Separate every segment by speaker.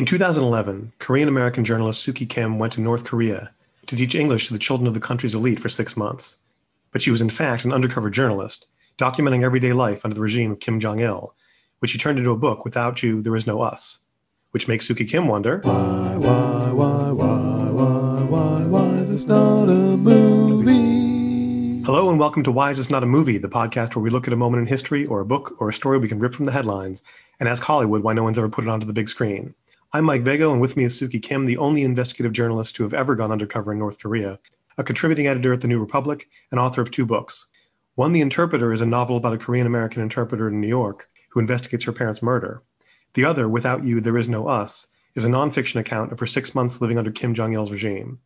Speaker 1: In 2011, Korean American journalist Suki Kim went to North Korea to teach English to the children of the country's elite for six months. But she was, in fact, an undercover journalist, documenting everyday life under the regime of Kim Jong il, which she turned into a book, Without You, There Is No Us, which makes Suki Kim wonder
Speaker 2: Why, why, why, why, why, why, why is this not a movie?
Speaker 1: Hello and welcome to Why Is This Not a Movie, the podcast where we look at a moment in history or a book or a story we can rip from the headlines and ask Hollywood why no one's ever put it onto the big screen. I'm Mike Vago, and with me is Suki Kim, the only investigative journalist to have ever gone undercover in North Korea, a contributing editor at The New Republic, and author of two books. One, The Interpreter, is a novel about a Korean American interpreter in New York who investigates her parents' murder. The other, Without You, There Is No Us, is a nonfiction account of her six months living under Kim Jong il's regime.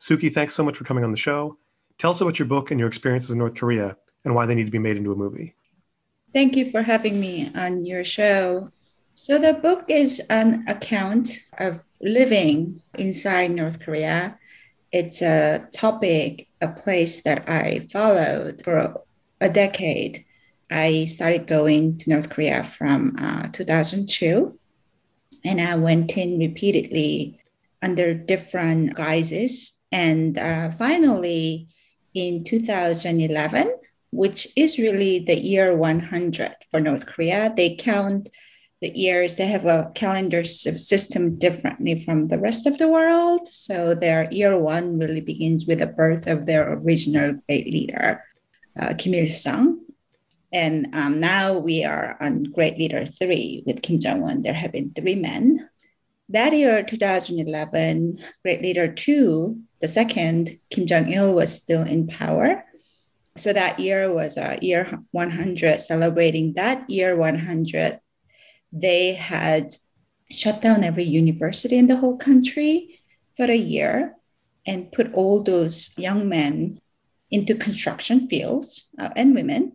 Speaker 1: Suki, thanks so much for coming on the show. Tell us about your book and your experiences in North Korea and why they need to be made into a movie.
Speaker 3: Thank you for having me on your show. So, the book is an account of living inside North Korea. It's a topic, a place that I followed for a decade. I started going to North Korea from uh, 2002, and I went in repeatedly under different guises. And uh, finally, in 2011, which is really the year 100 for North Korea, they count the years they have a calendar system differently from the rest of the world. So their year one really begins with the birth of their original great leader uh, kim il-sung and um, now we are on great leader three with kim jong-un. There have been three men. That year 2011 great leader two the second kim jong-il was still in power. So that year was a year 100 celebrating that year 100 they had shut down every university in the whole country for a year and put all those young men into construction fields uh, and women.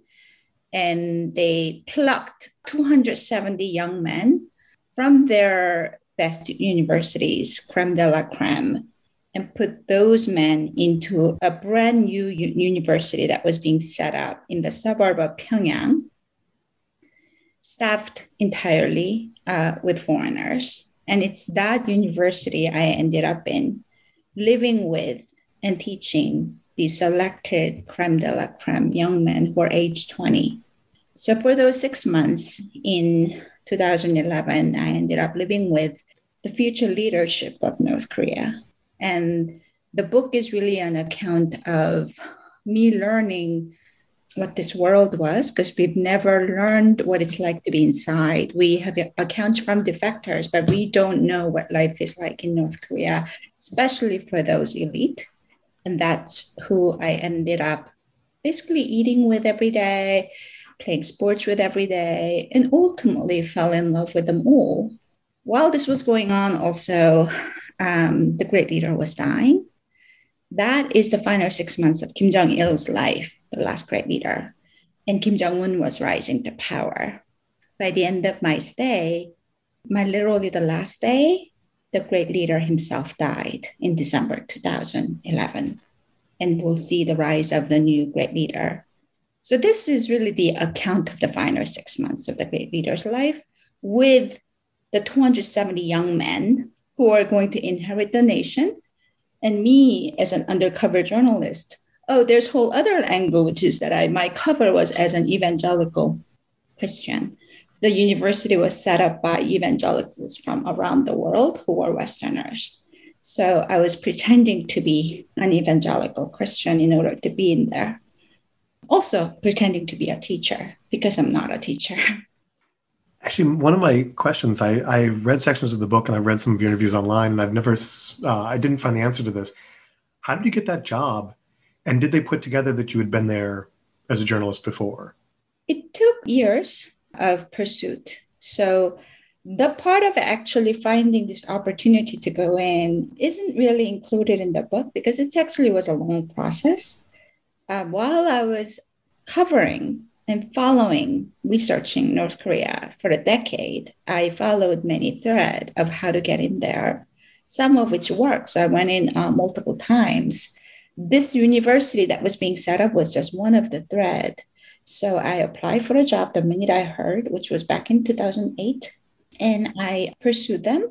Speaker 3: And they plucked 270 young men from their best universities, creme de la creme, and put those men into a brand new u- university that was being set up in the suburb of Pyongyang staffed entirely uh, with foreigners. And it's that university I ended up in, living with and teaching these selected creme de la creme young men who are age 20. So for those six months in 2011, I ended up living with the future leadership of North Korea. And the book is really an account of me learning what this world was because we've never learned what it's like to be inside. We have accounts from defectors, but we don't know what life is like in North Korea, especially for those elite. And that's who I ended up basically eating with every day, playing sports with every day, and ultimately fell in love with them all. While this was going on, also, um, the great leader was dying. That is the final six months of Kim Jong il's life the last great leader, and Kim Jong un was rising to power. By the end of my stay, my literally the last day, the great leader himself died in December 2011. And we'll see the rise of the new great leader. So, this is really the account of the final six months of the great leader's life with the 270 young men who are going to inherit the nation, and me as an undercover journalist oh, there's whole other angle, which is that I my cover was as an evangelical Christian. The university was set up by evangelicals from around the world who were Westerners. So I was pretending to be an evangelical Christian in order to be in there. Also pretending to be a teacher because I'm not a teacher.
Speaker 1: Actually, one of my questions, I, I read sections of the book and I've read some of your interviews online, and I've never, uh, I didn't find the answer to this. How did you get that job and did they put together that you had been there as a journalist before?
Speaker 3: It took years of pursuit. So the part of actually finding this opportunity to go in isn't really included in the book because it actually was a long process. Uh, while I was covering and following, researching North Korea for a decade, I followed many threads of how to get in there, some of which worked. So I went in uh, multiple times this university that was being set up was just one of the thread. So I applied for a job the minute I heard, which was back in 2008, and I pursued them.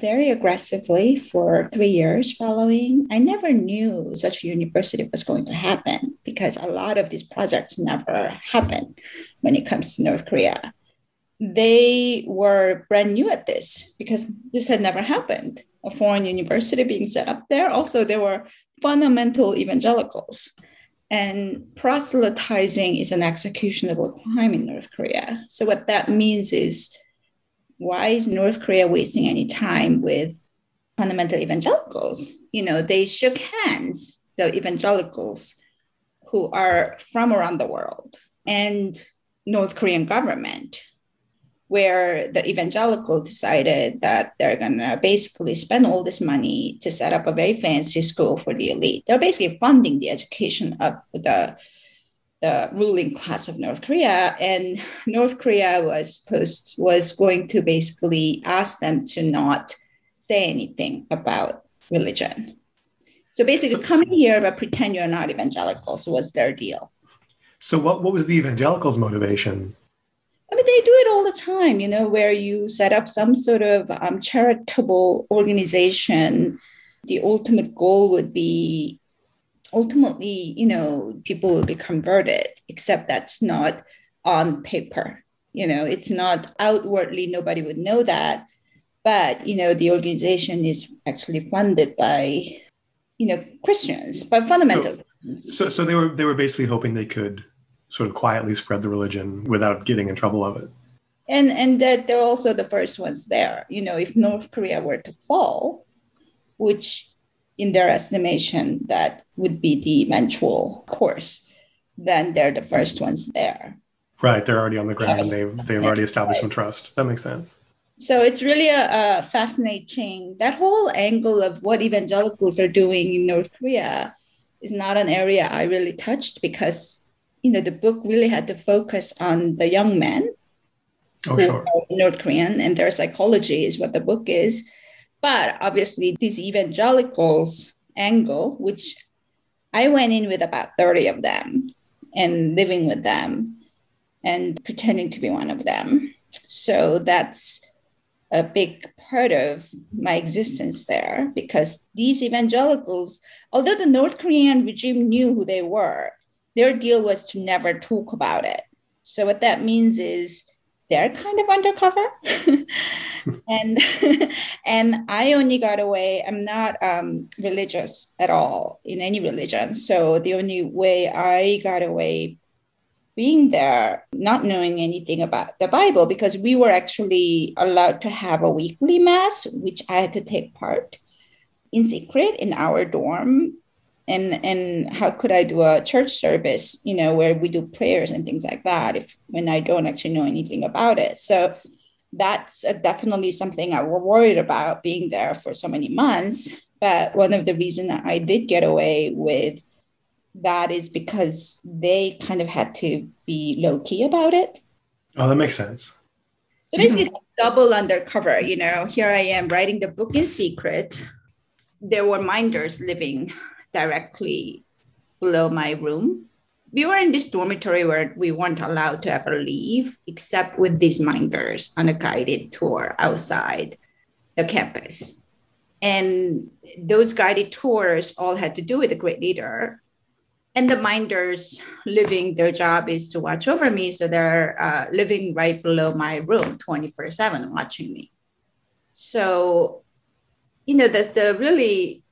Speaker 3: very aggressively for three years following. I never knew such a university was going to happen because a lot of these projects never happen when it comes to North Korea. They were brand new at this because this had never happened. A foreign university being set up there. Also, there were fundamental evangelicals. And proselytizing is an executionable crime in North Korea. So, what that means is why is North Korea wasting any time with fundamental evangelicals? You know, they shook hands, the evangelicals who are from around the world and North Korean government, where the evangelical decided that they're gonna basically spend all this money to set up a very fancy school for the elite. They're basically funding the education of the the ruling class of North Korea, and North Korea was supposed was going to basically ask them to not say anything about religion. So basically, come here but pretend you're not evangelicals was their deal.
Speaker 1: So what what was the evangelicals' motivation?
Speaker 3: I mean, they do it all the time, you know, where you set up some sort of um, charitable organization. The ultimate goal would be ultimately, you know, people will be converted, except that's not on paper. You know, it's not outwardly, nobody would know that. But, you know, the organization is actually funded by, you know, Christians, but fundamentally.
Speaker 1: So, so they were they were basically hoping they could sort of quietly spread the religion without getting in trouble of it.
Speaker 3: And and that they're also the first ones there. You know, if North Korea were to fall, which in their estimation that would be the eventual course, then they're the first ones there.
Speaker 1: Right, they're already on the ground. and They've they've already established some trust. That makes sense.
Speaker 3: So it's really a, a, fascinating that whole angle of what evangelicals are doing in North Korea is not an area I really touched because you know the book really had to focus on the young men
Speaker 1: oh, who sure. are
Speaker 3: North Korean and their psychology is what the book is. But obviously, these evangelicals angle, which I went in with about 30 of them and living with them and pretending to be one of them. So that's a big part of my existence there because these evangelicals, although the North Korean regime knew who they were, their deal was to never talk about it. So, what that means is they're kind of undercover. And and i only got away i'm not um, religious at all in any religion. So the only way i got away being there not knowing anything about the bible because we were actually allowed to have a weekly mass which i had to take part in secret in our dorm and and how could i do a church service you know where we do prayers and things like that if when i don't actually know anything about it. So that's definitely something i was worried about being there for so many months. But one of the reasons that i did get away with that is because they kind of had to be low key about it.
Speaker 1: Oh that makes sense.
Speaker 3: So basically it's double undercover you know. Here i am writing the book in secret. There were minders living directly below my room. We were in this dormitory where we weren't allowed to ever leave except with these minders on a guided tour outside the campus. And those guided tours all had to do with the great leader. And the minders living, their job is to watch over me. So they're uh, living right below my room 24 7 watching me. So, you know, that the really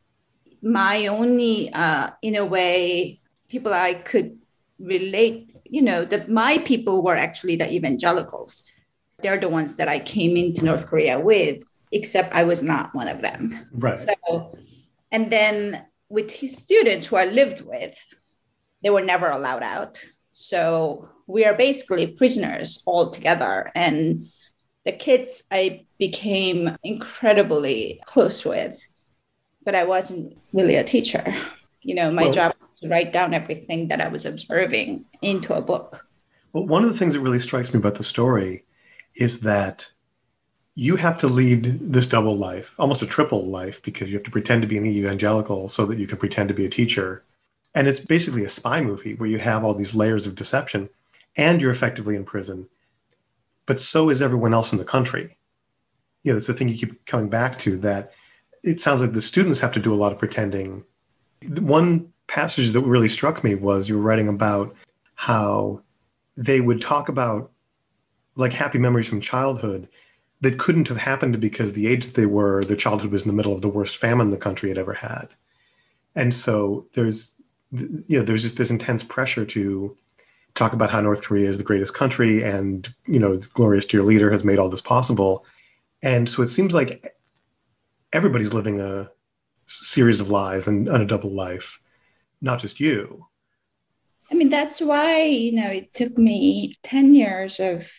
Speaker 3: my only, uh, in a way, people I could relate, you know, that my people were actually the evangelicals. They're the ones that I came into North Korea with, except I was not one of them.
Speaker 1: Right.
Speaker 3: So, and then with his students who I lived with, they were never allowed out. So we are basically prisoners all together. And the kids I became incredibly close with but I wasn't really a teacher. You know, my well, job was to write down everything that I was observing into a book.
Speaker 1: Well, one of the things that really strikes me about the story is that you have to lead this double life, almost a triple life, because you have to pretend to be an evangelical so that you can pretend to be a teacher. And it's basically a spy movie where you have all these layers of deception and you're effectively in prison. But so is everyone else in the country you know, it's the thing you keep coming back to that it sounds like the students have to do a lot of pretending. One passage that really struck me was you were writing about how they would talk about like happy memories from childhood that couldn't have happened because the age that they were, their childhood was in the middle of the worst famine the country had ever had. And so there's, you know, there's just this intense pressure to talk about how North Korea is the greatest country and, you know, glorious dear leader has made all this possible. And so it seems like everybody's living a series of lies and, and a double life, not just you.
Speaker 3: I mean, that's why, you know, it took me 10 years of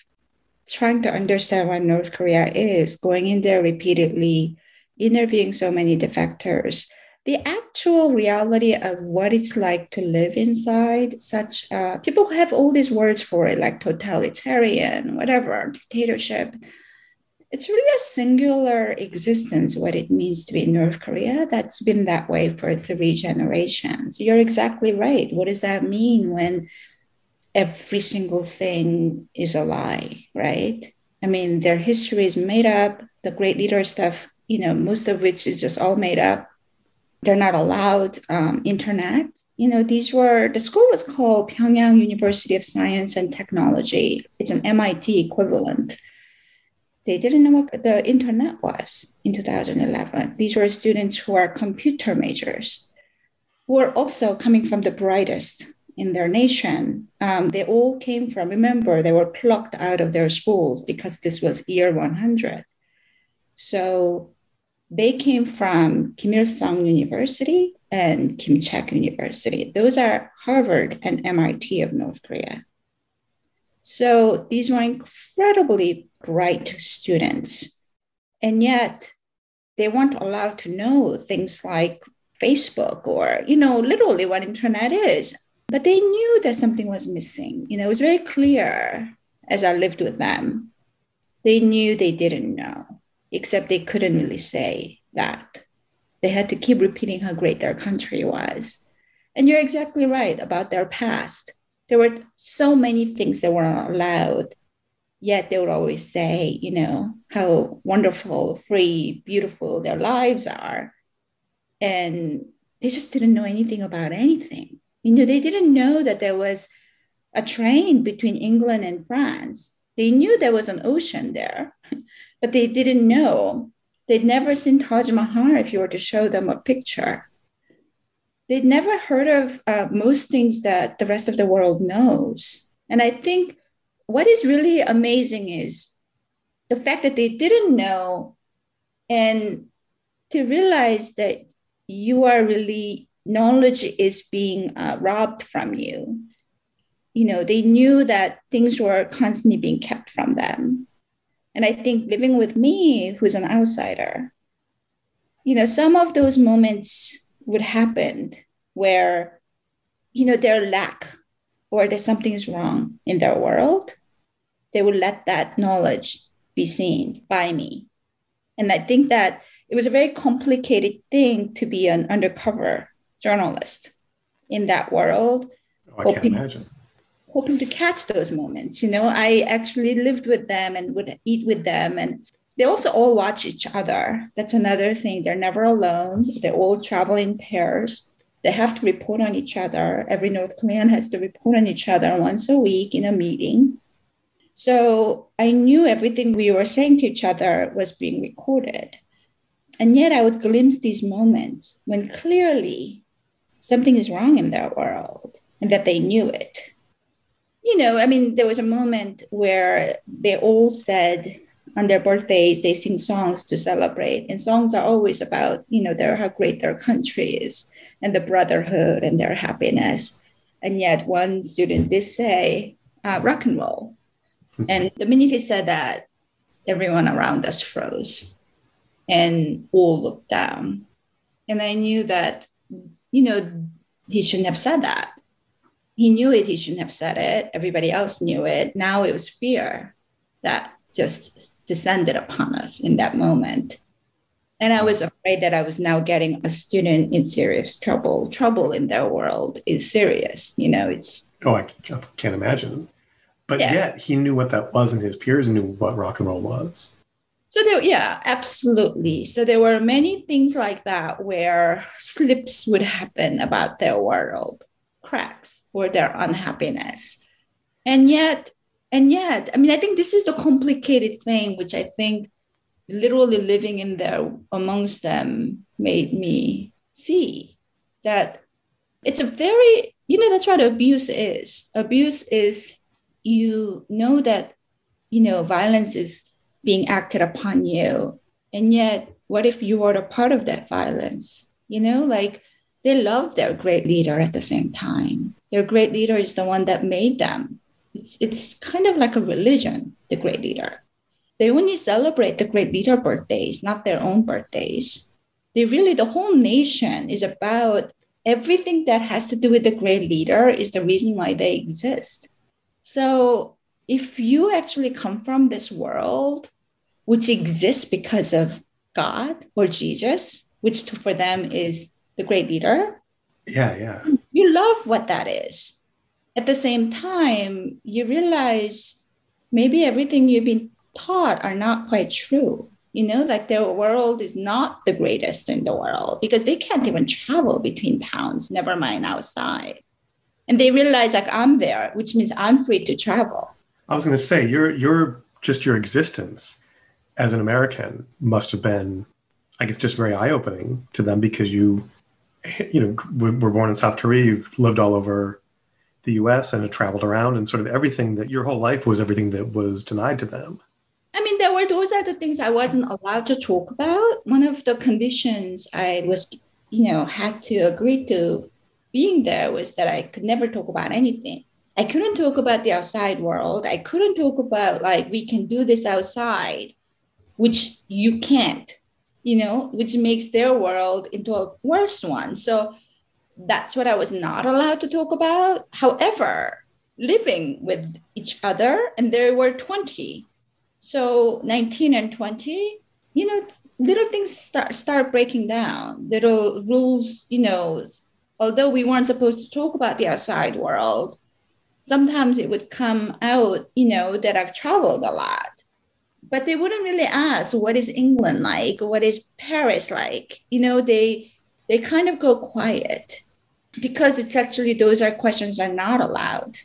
Speaker 3: trying to understand what North Korea is, going in there repeatedly, interviewing so many defectors. The actual reality of what it's like to live inside such uh, people have all these words for it, like totalitarian, whatever, dictatorship it's really a singular existence what it means to be in north korea that's been that way for three generations. You're exactly right. What does that mean when every single thing is a lie right? I mean their history is made up. The great leader stuff you know most of which is just all made up. They're not allowed um, internet. You know these were the school was called pyongyang university of science and technology. It's an mit equivalent they didn't know what the internet was in 2011. These were students who are computer majors, who were also coming from the brightest in their nation. Um, they all came from, remember, they were plucked out of their schools because this was year 100. So they came from Kim Il sung University and Kim Chaek University. Those are Harvard and MIT of North Korea. So these were incredibly bright students. And yet they weren't allowed to know things like Facebook or, you know, literally what internet is. But they knew that something was missing. You know, it was very clear as I lived with them. They knew they didn't know, except they couldn't really say that. They had to keep repeating how great their country was. And you're exactly right about their past there were so many things that weren't allowed yet they would always say you know how wonderful free beautiful their lives are. And they just didn't know anything about anything. You know they didn't know that there was a train between england and france. They knew there was an ocean there but they didn't know. They'd never seen taj mahal if you were to show them a picture. They'd never heard of uh, most things that the rest of the world knows. And I think what is really amazing is the fact that they didn't know and to realize that you are really knowledge is being uh, robbed from you. You know they knew that things were constantly being kept from them. And i think living with me who's an outsider you know some of those moments would happen where you know their lack or that something is wrong in their world they will let that knowledge be seen by me and i think that it was a very complicated thing to be an undercover journalist in that world
Speaker 1: oh, i hoping, can't imagine
Speaker 3: hoping to catch those moments you know i actually lived with them and would eat with them and they also all watch each other. That's another thing. They're never alone. They all travel in pairs. They have to report on each other. Every North Korean has to report on each other once a week in a meeting. So I knew everything we were saying to each other was being recorded. And yet I would glimpse these moments when clearly something is wrong in their world and that they knew it. You know, I mean, there was a moment where they all said, on their birthdays they sing songs to celebrate and songs are always about you know their how great their country is and the brotherhood and their happiness. And yet one student did say uh, rock and roll. Mm-hmm. and the minute he said that everyone around us froze and all looked down. And i knew that you know he shouldn't have said that. He knew it he shouldn't have said it. Everybody else knew it. Now it was fear that just descended upon us in that moment. And I mm. was afraid that I was now getting a student in serious trouble. Trouble in their world is serious. You know, it's.
Speaker 1: Oh, I can't imagine. But yeah. yet he knew what that was, and his peers knew what rock and roll was.
Speaker 3: So there, yeah, absolutely. So there were many things like that where slips would happen about their world, cracks or their unhappiness. And yet, and yet, I mean, I think this is the complicated thing, which I think literally living in there amongst them made me see that it's a very, you know, that's what abuse is. Abuse is you know that, you know, violence is being acted upon you. And yet, what if you are a part of that violence? You know, like they love their great leader at the same time. Their great leader is the one that made them. It's, it's kind of like a religion, the great leader. They only celebrate the great leader birthdays, not their own birthdays. They really, the whole nation is about everything that has to do with the great leader is the reason why they exist. So if you actually come from this world, which exists because of God or Jesus, which for them is the great leader.
Speaker 1: Yeah, yeah.
Speaker 3: You love what that is. At the same time, you realize maybe everything you've been taught are not quite true. You know, like their world is not the greatest in the world because they can't even travel between towns, never mind outside. And they realize like I'm there, which means I'm free to travel.
Speaker 1: I was going to say your your just your existence as an American must have been, I guess, just very eye opening to them because you, you know, were born in South Korea. You've lived all over the U.S. and have traveled around, and sort of everything that your whole life was everything that was denied to them.
Speaker 3: I mean, there were those the things I wasn't allowed to talk about. One of the conditions I was, you know, had to agree to being there was that I could never talk about anything. I couldn't talk about the outside world. I couldn't talk about like we can do this outside, which you can't, you know, which makes their world into a worse one. So that's what I was not allowed to talk about. However, living with each other, and there were 20. So 19 and 20, you know, little things start start breaking down. Little rules, you know, although we weren't supposed to talk about the outside world, sometimes it would come out, you know, that I've traveled a lot. But they wouldn't really ask what is England like, what is Paris like. You know, they they kind of go quiet because it's actually those are questions are not allowed.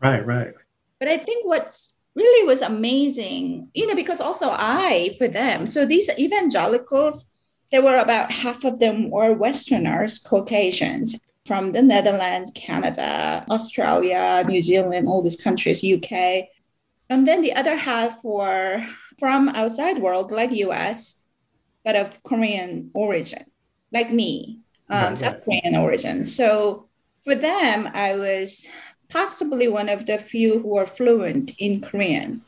Speaker 1: Right, right.
Speaker 3: But I think what's really was amazing, you know, because also I for them. So these evangelicals, there were about half of them were Westerners, Caucasians, from the Netherlands, Canada, Australia, New Zealand, all these countries, UK. And then the other half were from outside world, like US, but of Korean origin, like me, um, South Korean origin. So for them, I was possibly one of the few who are fluent in Korean.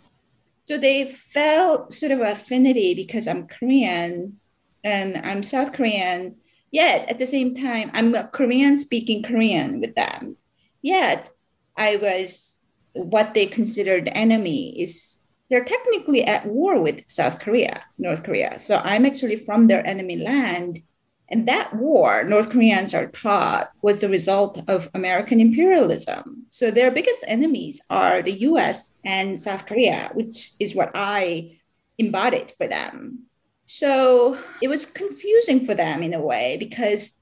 Speaker 3: So they felt sort of affinity because I'm Korean and I'm South Korean Yet at the same time, I'm a Korean speaking Korean with them. Yet I was what they considered enemy is they're technically at war with South Korea, North Korea. So I'm actually from their enemy land. And that war, North Koreans are taught, was the result of American imperialism. So their biggest enemies are the US and South Korea, which is what I embodied for them. So it was confusing for them in a way because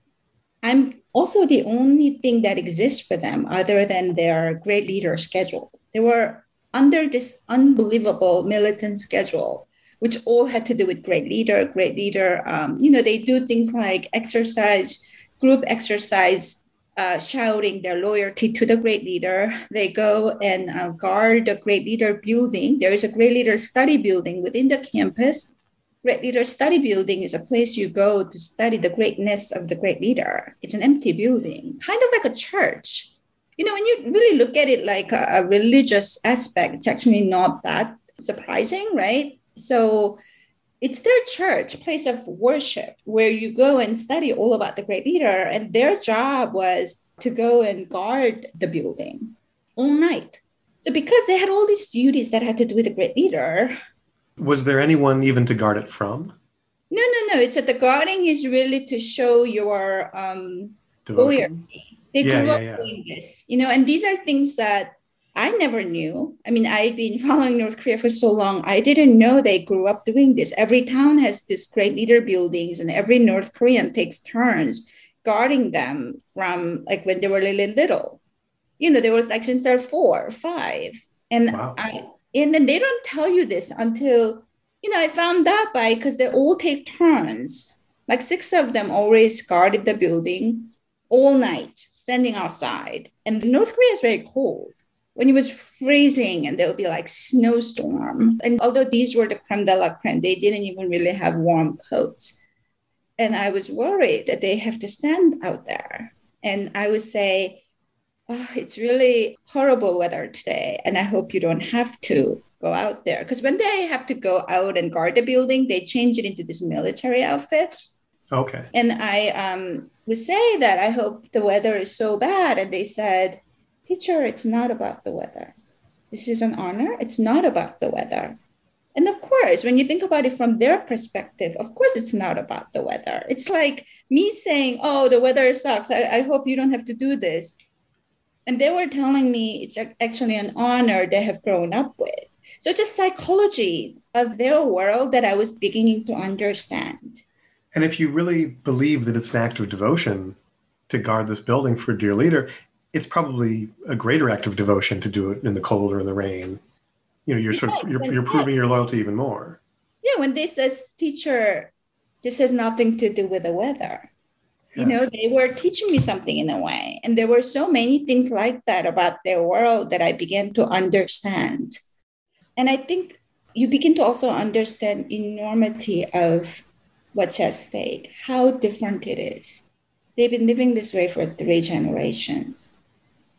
Speaker 3: I'm also the only thing that exists for them other than their great leader schedule. They were under this unbelievable militant schedule, which all had to do with great leader, great leader. Um, you know, they do things like exercise, group exercise, uh, shouting their loyalty to the great leader. They go and uh, guard the great leader building. There is a great leader study building within the campus Great Leader Study Building is a place you go to study the greatness of the great leader. It's an empty building, kind of like a church. You know, when you really look at it like a, a religious aspect, it's actually not that surprising, right? So it's their church, place of worship, where you go and study all about the great leader. And their job was to go and guard the building all night. So because they had all these duties that had to do with the great leader,
Speaker 1: was there anyone even to guard it from?
Speaker 3: No, no, no. It's that the guarding is really to show your um, loyalty. They yeah, grew yeah, up yeah. doing this, you know, and these are things that I never knew. I mean, I'd been following North Korea for so long. I didn't know they grew up doing this. Every town has this great leader buildings, and every North Korean takes turns guarding them from like when they were really little. You know, there was like since they're four or five. And
Speaker 1: Wow.
Speaker 3: I and then they don't tell you this until you know I found out by because they all take turns. Like six of them always guarded the building all night, standing outside. And North Korea is very cold. When it was freezing and there would be like snowstorm. And although these were the creme de la creme, they didn't even really have warm coats. And I was worried that they have to stand out there. And I would say, oh, it's really horrible weather today. And I hope you don't have to go out there. Because when they have to go out and guard the building, they change it into this military outfit.
Speaker 1: Okay.
Speaker 3: And I um, would say that I hope the weather is so bad. And they said, Teacher, it's not about the weather. This is an honor. It's not about the weather. And of course, when you think about it from their perspective, of course, it's not about the weather. It's like me saying, Oh, the weather sucks. I, I hope you don't have to do this. And they were telling me it's actually an honor they have grown up with. So it's a psychology of their world that I was beginning to understand.
Speaker 1: And if you really believe that it's an act of devotion to guard this building for dear leader, it's probably a greater act of devotion to do it in the cold or in the rain. You know, you're sort of you're, you're proving your loyalty even more.
Speaker 3: yeah when they says teacher this has nothing to do with the weather. You know they were teaching me something in a way and there were so many things like that about their world that i began to understand. And i think you begin to also understand enormity of what's at stake how different it is. They've been living this way for three generations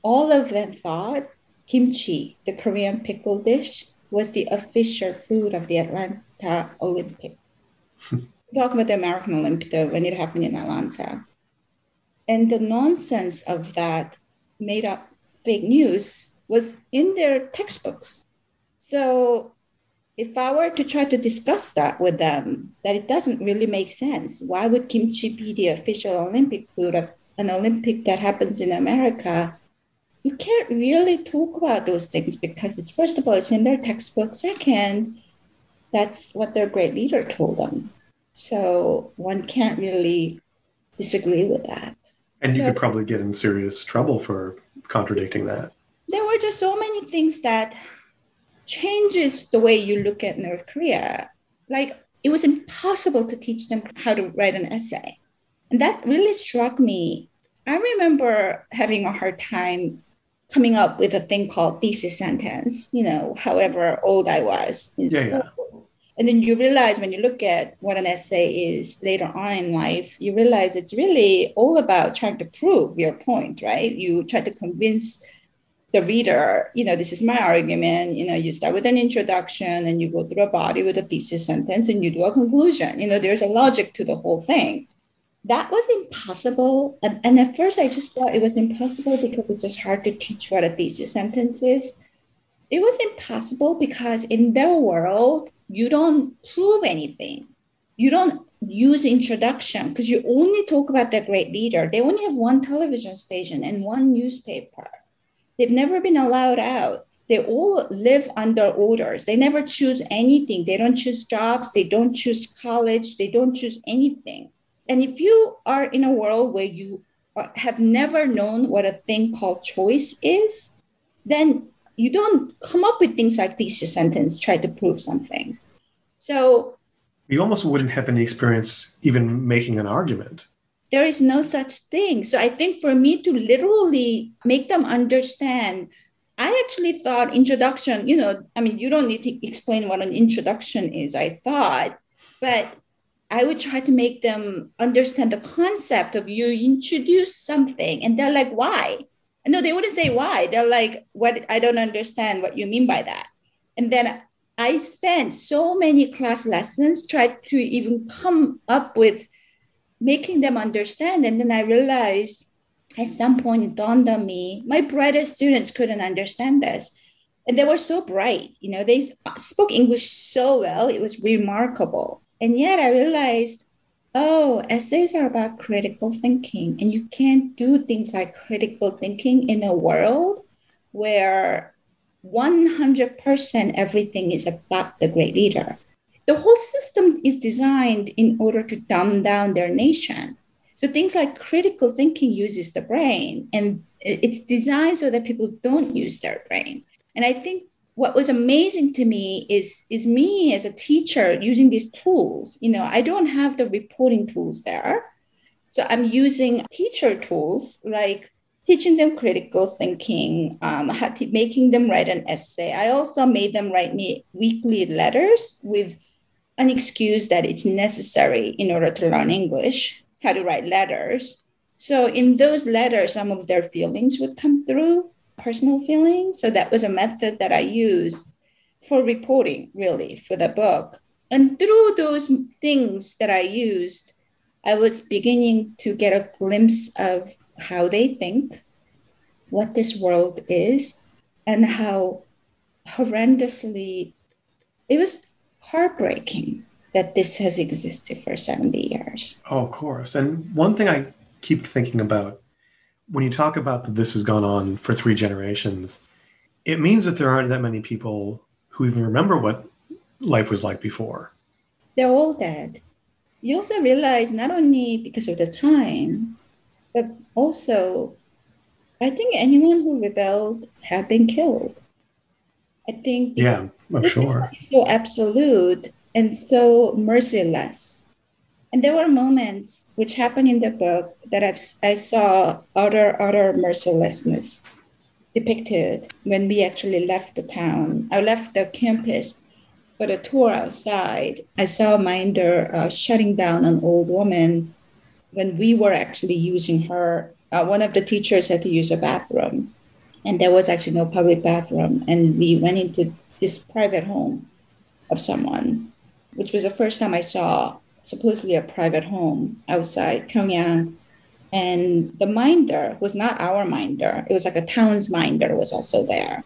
Speaker 3: all of them thought kimchi the korean pickle dish was the official food of the Atlanta Olympic. Talk about the American Olympic though, when it happened in Atlanta. And the nonsense of that made up fake news was in their textbooks. So if I were to try to discuss that with them, that it doesn't really make sense. Why would kimchi be the official Olympic food of an Olympic that happens in America? You can't really talk about those things because it's first of all, it's in their textbook. Second, that's what their great leader told them. So one can't really disagree with that.
Speaker 1: And you could probably get in serious trouble for contradicting that.
Speaker 3: there were just so many things that changes the way you look at North Korea. Like it was impossible to teach them how to write an essay. And that really struck me. I remember having a hard time coming up with a thing called thesis sentence, you know, however old I was in
Speaker 1: Yeah, yeah.
Speaker 3: school. And then you realize when you look at what an essay is later on in life, you realize it's really all about trying to prove your point, right? You try to convince the reader, you know, this is my argument. You know, you start with an introduction and you go through a body with a thesis sentence and you do a conclusion. You know, there's a logic to the whole thing. That was impossible. And, and at first, I just thought it was impossible because it's just hard to teach what a thesis sentence is. It was impossible because in their world, you don't prove anything. You don't use introduction because you only talk about the great leader. They only have one television station and one newspaper. They've never been allowed out. They all live under orders. They never choose anything. They don't choose jobs. They don't choose college. They don't choose anything. And if you are in a world where you have never known what a thing called choice is, then you don't come up with things like thesis sentence, try to prove something. So
Speaker 1: You almost wouldn't have any experience even making an argument.
Speaker 3: there is no such thing. So I think for me to literally make them understand, I actually thought introduction, you know, I mean, you don't need to explain what an introduction is, I thought, but I would try to make them understand the concept of you introduce something and they're like, why? And no, they wouldn't say why. They're like, what? I don't understand what you mean by that. And then I spent so many class lessons trying to even come up with making them understand. And then I realized at some point it dawned on me, my brightest students couldn't understand this. And they were so bright, you know, they spoke English so well, it was remarkable. And yet I realized, oh, essays are about critical thinking. And you can't do things like critical thinking in a world where 100% everything is about the great leader. The whole system is designed in order to dumb down their nation. So things like critical thinking uses the brain and it's designed so that people don't use their brain. And I think what was amazing to me is, is me as a teacher using these tools. You know, I don't have the reporting tools there. So I'm using teacher tools like teaching them critical thinking, um, to, making them write an essay. I also made them write me weekly letters with an excuse that it's necessary in order to learn English, how to write letters. So in those letters, some of their feelings would come through, personal feelings. So that was a method that I used for reporting, really, for the book. And through those things that I used, I was beginning to get a glimpse of how they think, what this world is, and how horrendously it was heartbreaking that this has existed for 70 years.
Speaker 1: Oh, of course. And one thing I keep thinking about when you talk about that this has gone on for three generations, it means that there aren't that many people who even remember what life was like before.
Speaker 3: They're all dead. You also realize not only because of the time, but also, I think anyone who rebelled have been killed. I think
Speaker 1: yeah, I'm
Speaker 3: this
Speaker 1: sure.
Speaker 3: is so absolute and so merciless. And there were moments which happened in the book that I've, I saw utter, utter mercilessness depicted when we actually left the town. I left the campus for the tour outside. I saw a minder uh, shutting down an old woman when we were actually using her, uh, one of the teachers had to use a bathroom, and there was actually no public bathroom. And we went into this private home of someone, which was the first time I saw supposedly a private home outside Pyongyang. And the minder was not our minder, it was like a town's minder was also there.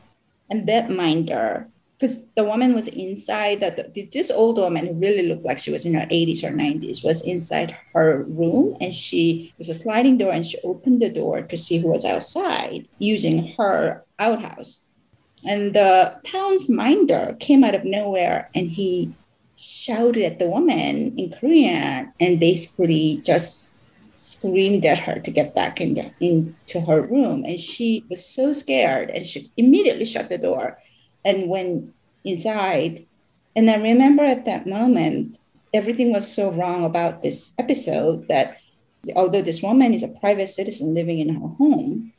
Speaker 3: And that minder because the woman was inside that this old woman who really looked like she was in her 80s or 90s was inside her room and she was a sliding door and she opened the door to see who was outside using her outhouse and the town's minder came out of nowhere and he shouted at the woman in korean and basically just screamed at her to get back in the, into her room and she was so scared and she immediately shut the door and went inside. And I remember at that moment, everything was so wrong about this episode that although this woman is a private citizen living in her home,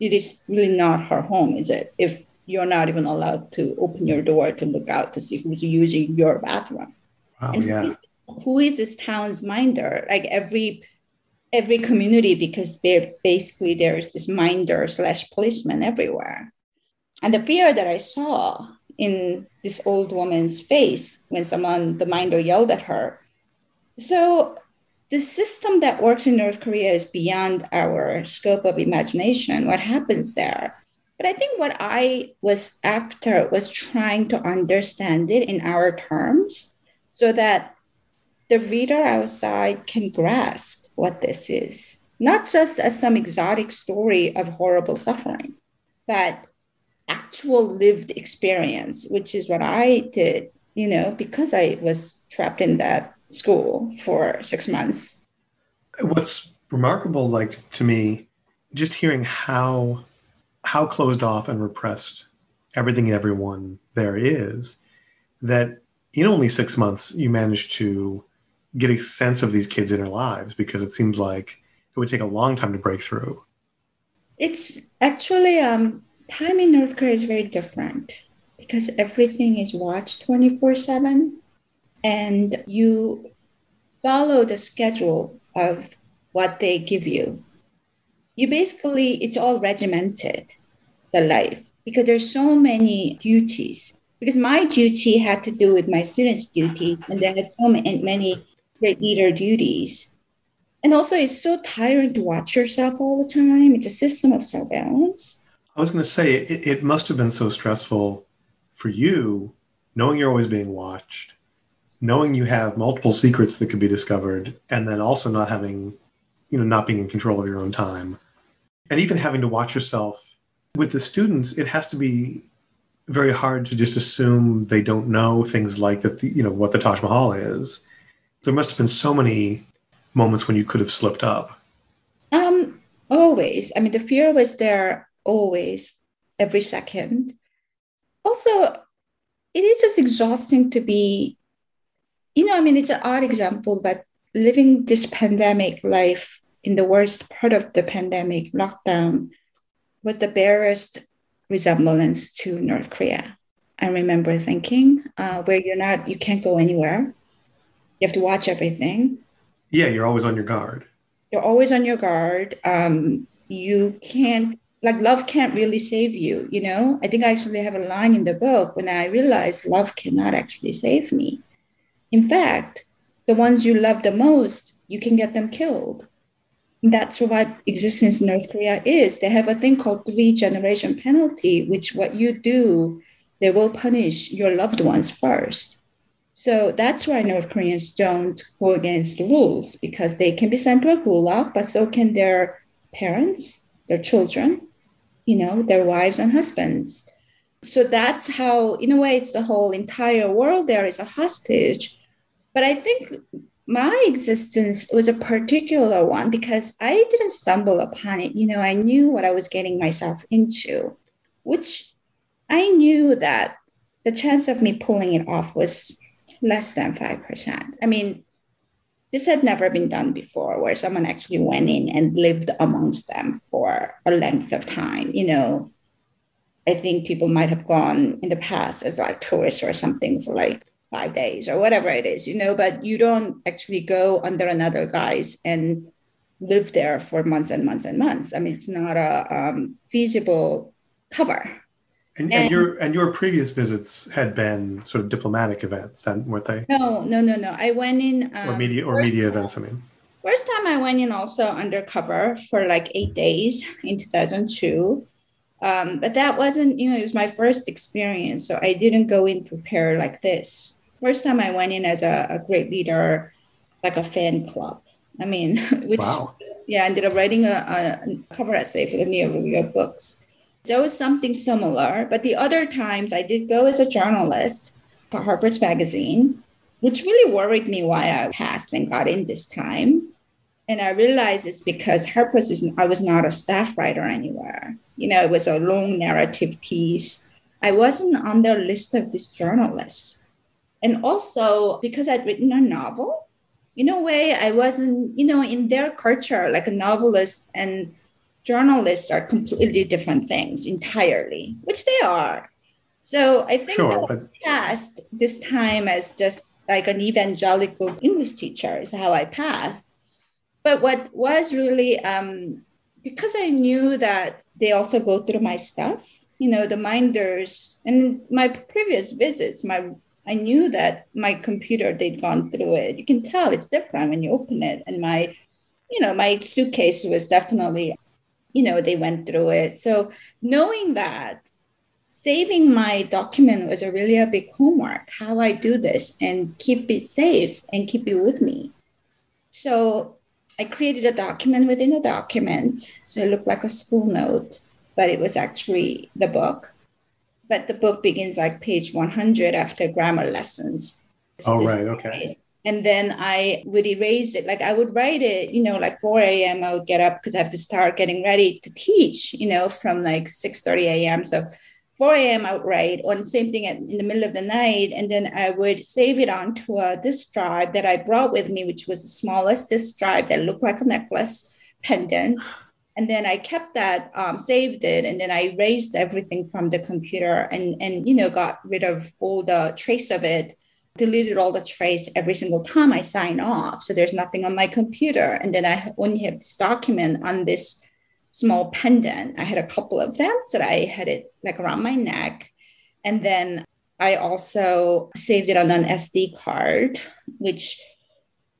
Speaker 3: it is really not her home, is it? If you're not even allowed to open your door to look out to see who's using your bathroom.
Speaker 1: Wow,
Speaker 3: and
Speaker 1: yeah.
Speaker 3: who is, who is this town's minder? Like every every community, because they're basically there's this minder slash policeman everywhere. And the fear that I saw in this old woman's face when someone, the minder, yelled at her. So the system that works in North Korea is beyond our scope of imagination, what happens there. But I think what I was after was trying to understand it in our terms so that the reader outside can grasp what this is, not just as some exotic story of horrible suffering, but actual lived experience, which is what I did, you know, because I was trapped in that school for six months.
Speaker 1: What's remarkable, like to me, just hearing how how closed off and repressed everything and everyone there is, that in only six months you managed to get a sense of these kids' inner lives because it seems like it would take a long time to break through.
Speaker 3: It's actually um, time in North Korea is very different because everything is watched 24 7 and you follow the schedule of what they give you. You basically, it's all regimented, the life, because there's so many duties. Because my duty had to do with my students' duty, and then there's so many, many great leader duties. And also, it's so tiring to watch yourself all the time. It's a system of surveillance.
Speaker 1: I was going to say it, it must have been so stressful for you, knowing you're always being watched, knowing you have multiple secrets that could be discovered, and then also not having, you know, not being in control of your own time, and even having to watch yourself with the students. It has to be very hard to just assume they don't know things like that, you know, what the Taj Mahal is. There must have been so many moments when you could have slipped up.
Speaker 3: Um, always. I mean, the fear was there always, every second. Also, it is just exhausting to be, you know, I mean, it's an odd example, but living this pandemic life in the worst part of the pandemic lockdown was the barest resemblance to North Korea. I remember thinking, uh, where you're not, you can't go anywhere. You have to watch everything.
Speaker 1: Yeah, you're always on your guard.
Speaker 3: You're always on your guard. Um, you can't, like, love can't really save you. You know, I think I actually have a line in the book when I realized love cannot actually save me. In fact, the ones you love the most, you can get them killed that's what existence in North Korea is. They have a thing called three generation penalty, which what you do, they will punish your loved ones first. So that's why North Koreans don't go against the rules because they can be sent to a gulag, but so can their parents, their children, you know, their wives and husbands. So that's how, in a way, it's the whole entire world there is a hostage. But I think my existence was a particular one because I didn't stumble upon it. You know, I knew what I was getting myself into, which I knew that the chance of me pulling it off was less than 5%. I mean, this had never been done before where someone actually went in and lived amongst them for a length of time. You know, I think people might have gone in the past as like tourists or something for like five days or whatever it is, you know, but you don't actually go under another guise and live there for months and months and months. I mean, it's not a um, feasible cover.
Speaker 1: And, and, and, your and your previous visits had been sort of diplomatic events, and weren't they?
Speaker 3: No, no, no, no. I went in
Speaker 1: um, or media or media time, events. I mean,
Speaker 3: first time I went in also undercover for like eight days in two thousand two. Um, but that wasn't, you know, it was my first experience, so I didn't go in prepared like this first time I went in as a, a great leader, like a fan club. I mean, which wow. yeah, I ended up writing a, a cover essay for the New York Review of Books. That was something similar. But the other times I did go as a journalist for Harper's Magazine, which really worried me why I passed and got in this time. And I realized it's because Harper's is I was not a staff writer anywhere. You know, it was a long narrative piece. I wasn't on their list of these journalists. And also because I'd written a novel, in a way, I wasn't, you know, in their culture, like a novelist and journalist are completely different things entirely, which they are. So I think sure, but... I passed this time as just like an evangelical English teacher is how I passed. But what was really um, because I knew that they also go through my stuff, you know, the minders and my previous visits, my I knew that my computer, they'd gone through it. You can tell it's different when you open it. And my, you know, my suitcase was definitely, you know, they went through it. So knowing that, saving my document was a really a big homework, how I do this and keep it safe and keep it with me. So I created a document within a document. So it looked like a school note, but it was actually the book but the book begins like page 100 after grammar lessons.
Speaker 1: Oh, right. Okay.
Speaker 3: And then I would erase it. Like I would write it, you know, like 4 a.m. I would get up because I have to start getting ready to teach, you know, from like 6 30 a.m. So 4 a.m. I would write, the same thing at, in the middle of the night. And then I would save it onto a disk drive that I brought with me, which was the smallest disk drive that looked like a necklace pendant and then i kept that um, saved it and then i erased everything from the computer and and you know got rid of all the trace of it deleted all the trace every single time i sign off. So there's nothing on my computer. And then i only have this document on this small pendant. I had a couple of them so i had it like around my neck. And then i also saved it on an sd card which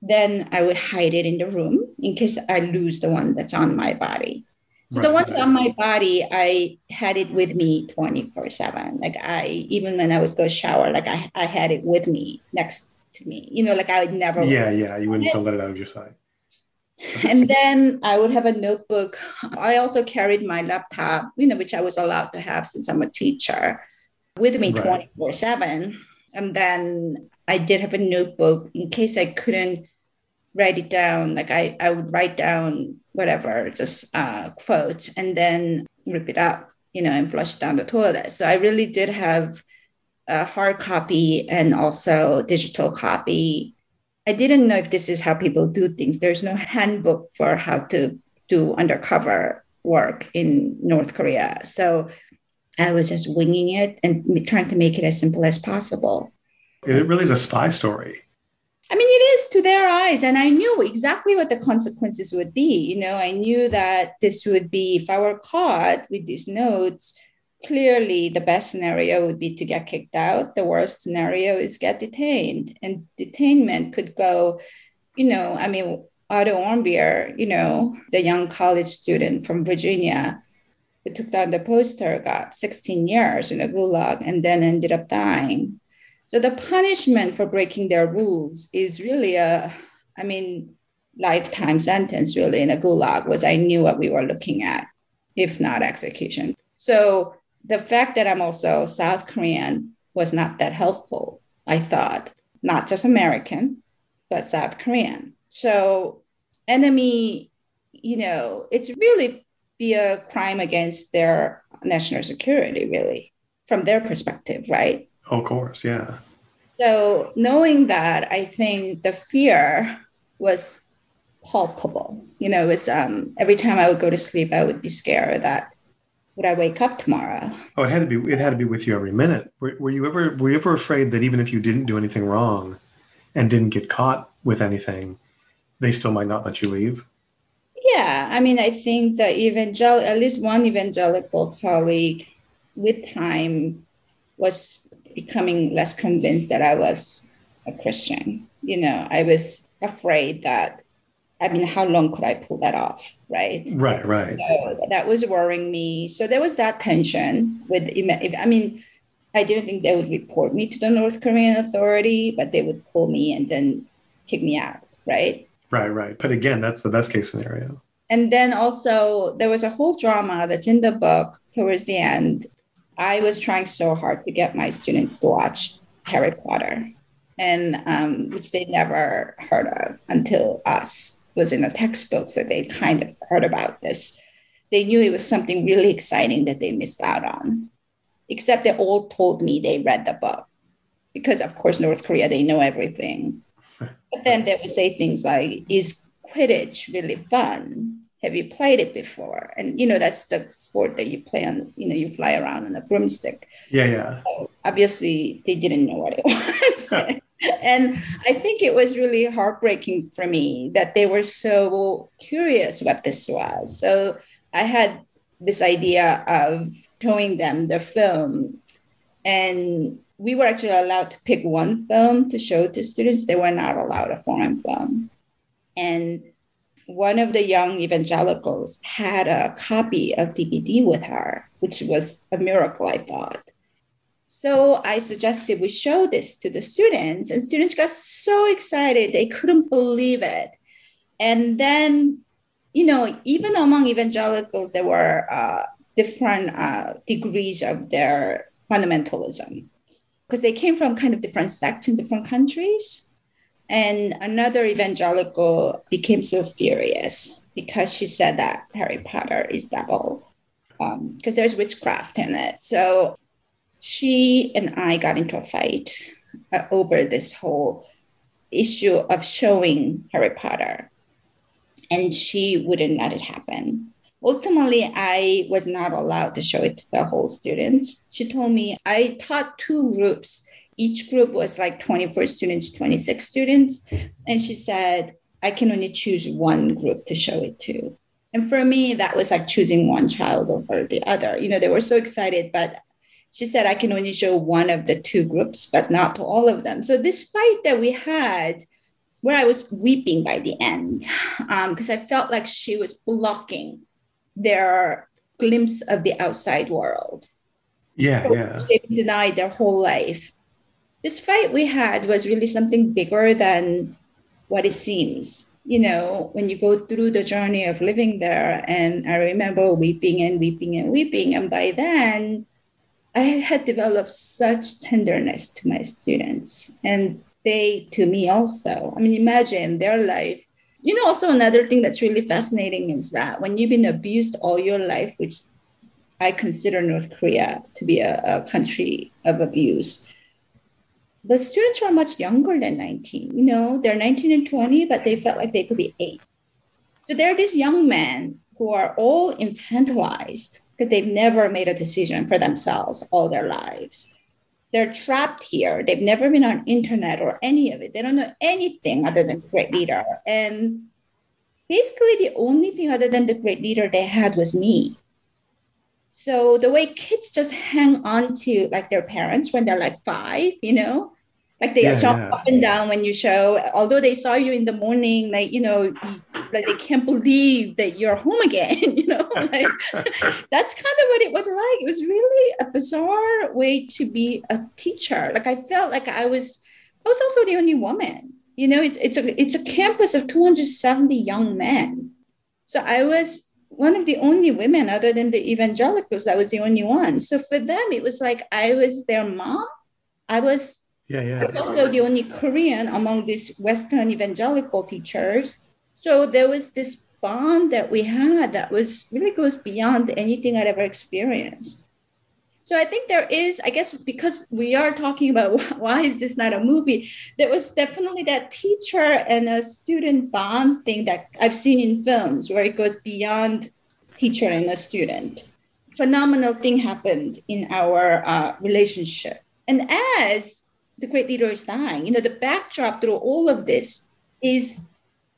Speaker 3: then I would hide it in the room in case I lose the one that's on my body. So right, the one on my body, I had it with me 24 7. Like I, even when I would go shower, like I, I had it with me next to me, you know, like I would never.
Speaker 1: Yeah, yeah. You wouldn't let it out of your sight.
Speaker 3: and then I would have a notebook. I also carried my laptop, you know, which I was allowed to have since I'm a teacher. with me
Speaker 1: Right.
Speaker 3: 24 7. And then I did have a notebook in case I couldn't write it down. Like I, I would write down whatever, just uh, quotes, and then rip it up, you know, and flush down the toilet. So I really did have a hard copy and also digital copy. I didn't know if this is how people do things. There's no handbook for how to do undercover work in North Korea. So I was just winging it and trying to make it as simple as possible.
Speaker 1: It really is a spy story.
Speaker 3: I mean, it is to their eyes. And I knew exactly what the consequences would be. You know, I knew that this would be, if I were caught with these notes, clearly the best scenario would be to get kicked out. The worst scenario is get detained. And detainment could go, you know, I mean, Otto Warmbier, you know, the young college student from Virginia who took down the poster, got 16 years in a gulag and then ended up dying. So the punishment for breaking their rules is really a, I mean, lifetime sentence really in a gulag was I knew what we were looking at, if not execution. So the fact that I'm also South Korean was not that helpful, I thought, not just American, but South Korean. So enemy, you know, it's really be a crime against their national security, really, from their perspective, right?
Speaker 1: Of course, yeah.
Speaker 3: So knowing that, I think the fear was palpable. You know, it was um, every time I would go to sleep, I would be scared that would I wake up tomorrow?
Speaker 1: Oh, it had to be. It had to be with you every minute. Were, were you ever? Were you ever afraid that even if you didn't do anything wrong, and didn't get caught with anything, they still might not let you leave?
Speaker 3: Yeah, I mean, I think that evangel at least one evangelical colleague, with time, was becoming less convinced that I was a Christian. You know, I was afraid that. I mean, how long could I pull that off, right?
Speaker 1: Right, right.
Speaker 3: So that was worrying me. So there was that tension with, I mean, I didn't think they would report me to the North Korean authority, but they would pull me and then kick me out, right?
Speaker 1: Right, right. But again, that's the best case scenario.
Speaker 3: And then also, there was a whole drama that's in the book towards the end. I was trying so hard to get my students to watch Harry Potter, and um, which they never heard of until us was in the textbooks that they kind of heard about this. They knew it was something really exciting that they missed out on. Except they all told me they read the book because, of course, North Korea they know everything. But then they would say things like, "Is Quidditch really fun? Have you played it before?" And you know that's the sport that you play on. You know, you fly around on a broomstick.
Speaker 1: Yeah, yeah.
Speaker 3: So obviously, they didn't know what it was and I think it was really heartbreaking for me that they were so curious what this was. So I had this idea of showing them the film, and we were actually allowed to pick one film to show to students. They were not allowed a foreign film. And one of the young evangelicals had a copy of DVD with her, which was a miracle, I thought. So I suggested we show this to the students, and students got so excited they couldn't believe it. And then, you know, even among evangelicals, there were uh, different uh, degrees of their fundamentalism because they came from kind of different sects in different countries. And another evangelical became so furious because she said that Harry Potter is devil because um, there's witchcraft in it. So she and I got into a fight uh, over this whole issue of showing Harry Potter. And she wouldn't let it happen. Ultimately, I was not allowed to show it to the whole students. She told me I taught two groups. Each group was like 24 students, 26 students. And she said, I can only choose one group to show it to. And for me, that was like choosing one child over the other. You know, they were so excited, but she said I can only show one of the two groups, but not to all of them. So this fight that we had, where I was weeping by the end, because um, I felt like she was blocking their glimpse of the outside world.
Speaker 1: Yeah, yeah.
Speaker 3: They denied their whole life. This fight we had was really something bigger than what it seems. You know, when you go through the journey of living there, and I remember weeping and weeping and weeping, and by then I had developed such tenderness to my students and they to me also. I mean, imagine their life. You know, also another thing that's really fascinating is that when you've been abused all your life, which I consider North Korea to be a, a country of abuse, the students are much younger than 19. You know, they're 19 and 20, but they felt like they could be eight. So there are these young men who are all infantilized because they've never made a decision for themselves all their lives. They're trapped here. They've never been on internet or any of it. They don't know anything other than the great leader. And basically the only thing other than the great leader they had was me. So the way kids just hang on to like their parents when they're like five, you know, like they
Speaker 1: Yeah,
Speaker 3: jump
Speaker 1: yeah.
Speaker 3: up and down when you show, although they saw you in the morning, like, you know, like they can't believe that you're home again, you know, like that's kind of what it was like. It was really a bizarre way to be a teacher. Like I felt like I was, I was also the only woman. You know, it's it's a it's a campus of 270 young men. So I was one of the only women other than the evangelicals that was the only one. So for them, it was like I was their mom. I was
Speaker 1: Yeah, yeah.
Speaker 3: was also the only Korean among these Western evangelical teachers. So there was this bond that we had that was really goes beyond anything I'd ever experienced. So I think there is, I guess, because we are talking about why is this not a movie, there was definitely that teacher and a student bond thing that I've seen in films where it goes beyond teacher and a student. Phenomenal thing happened in our uh, relationship. And as the great leader is dying. You know, the backdrop through all of this is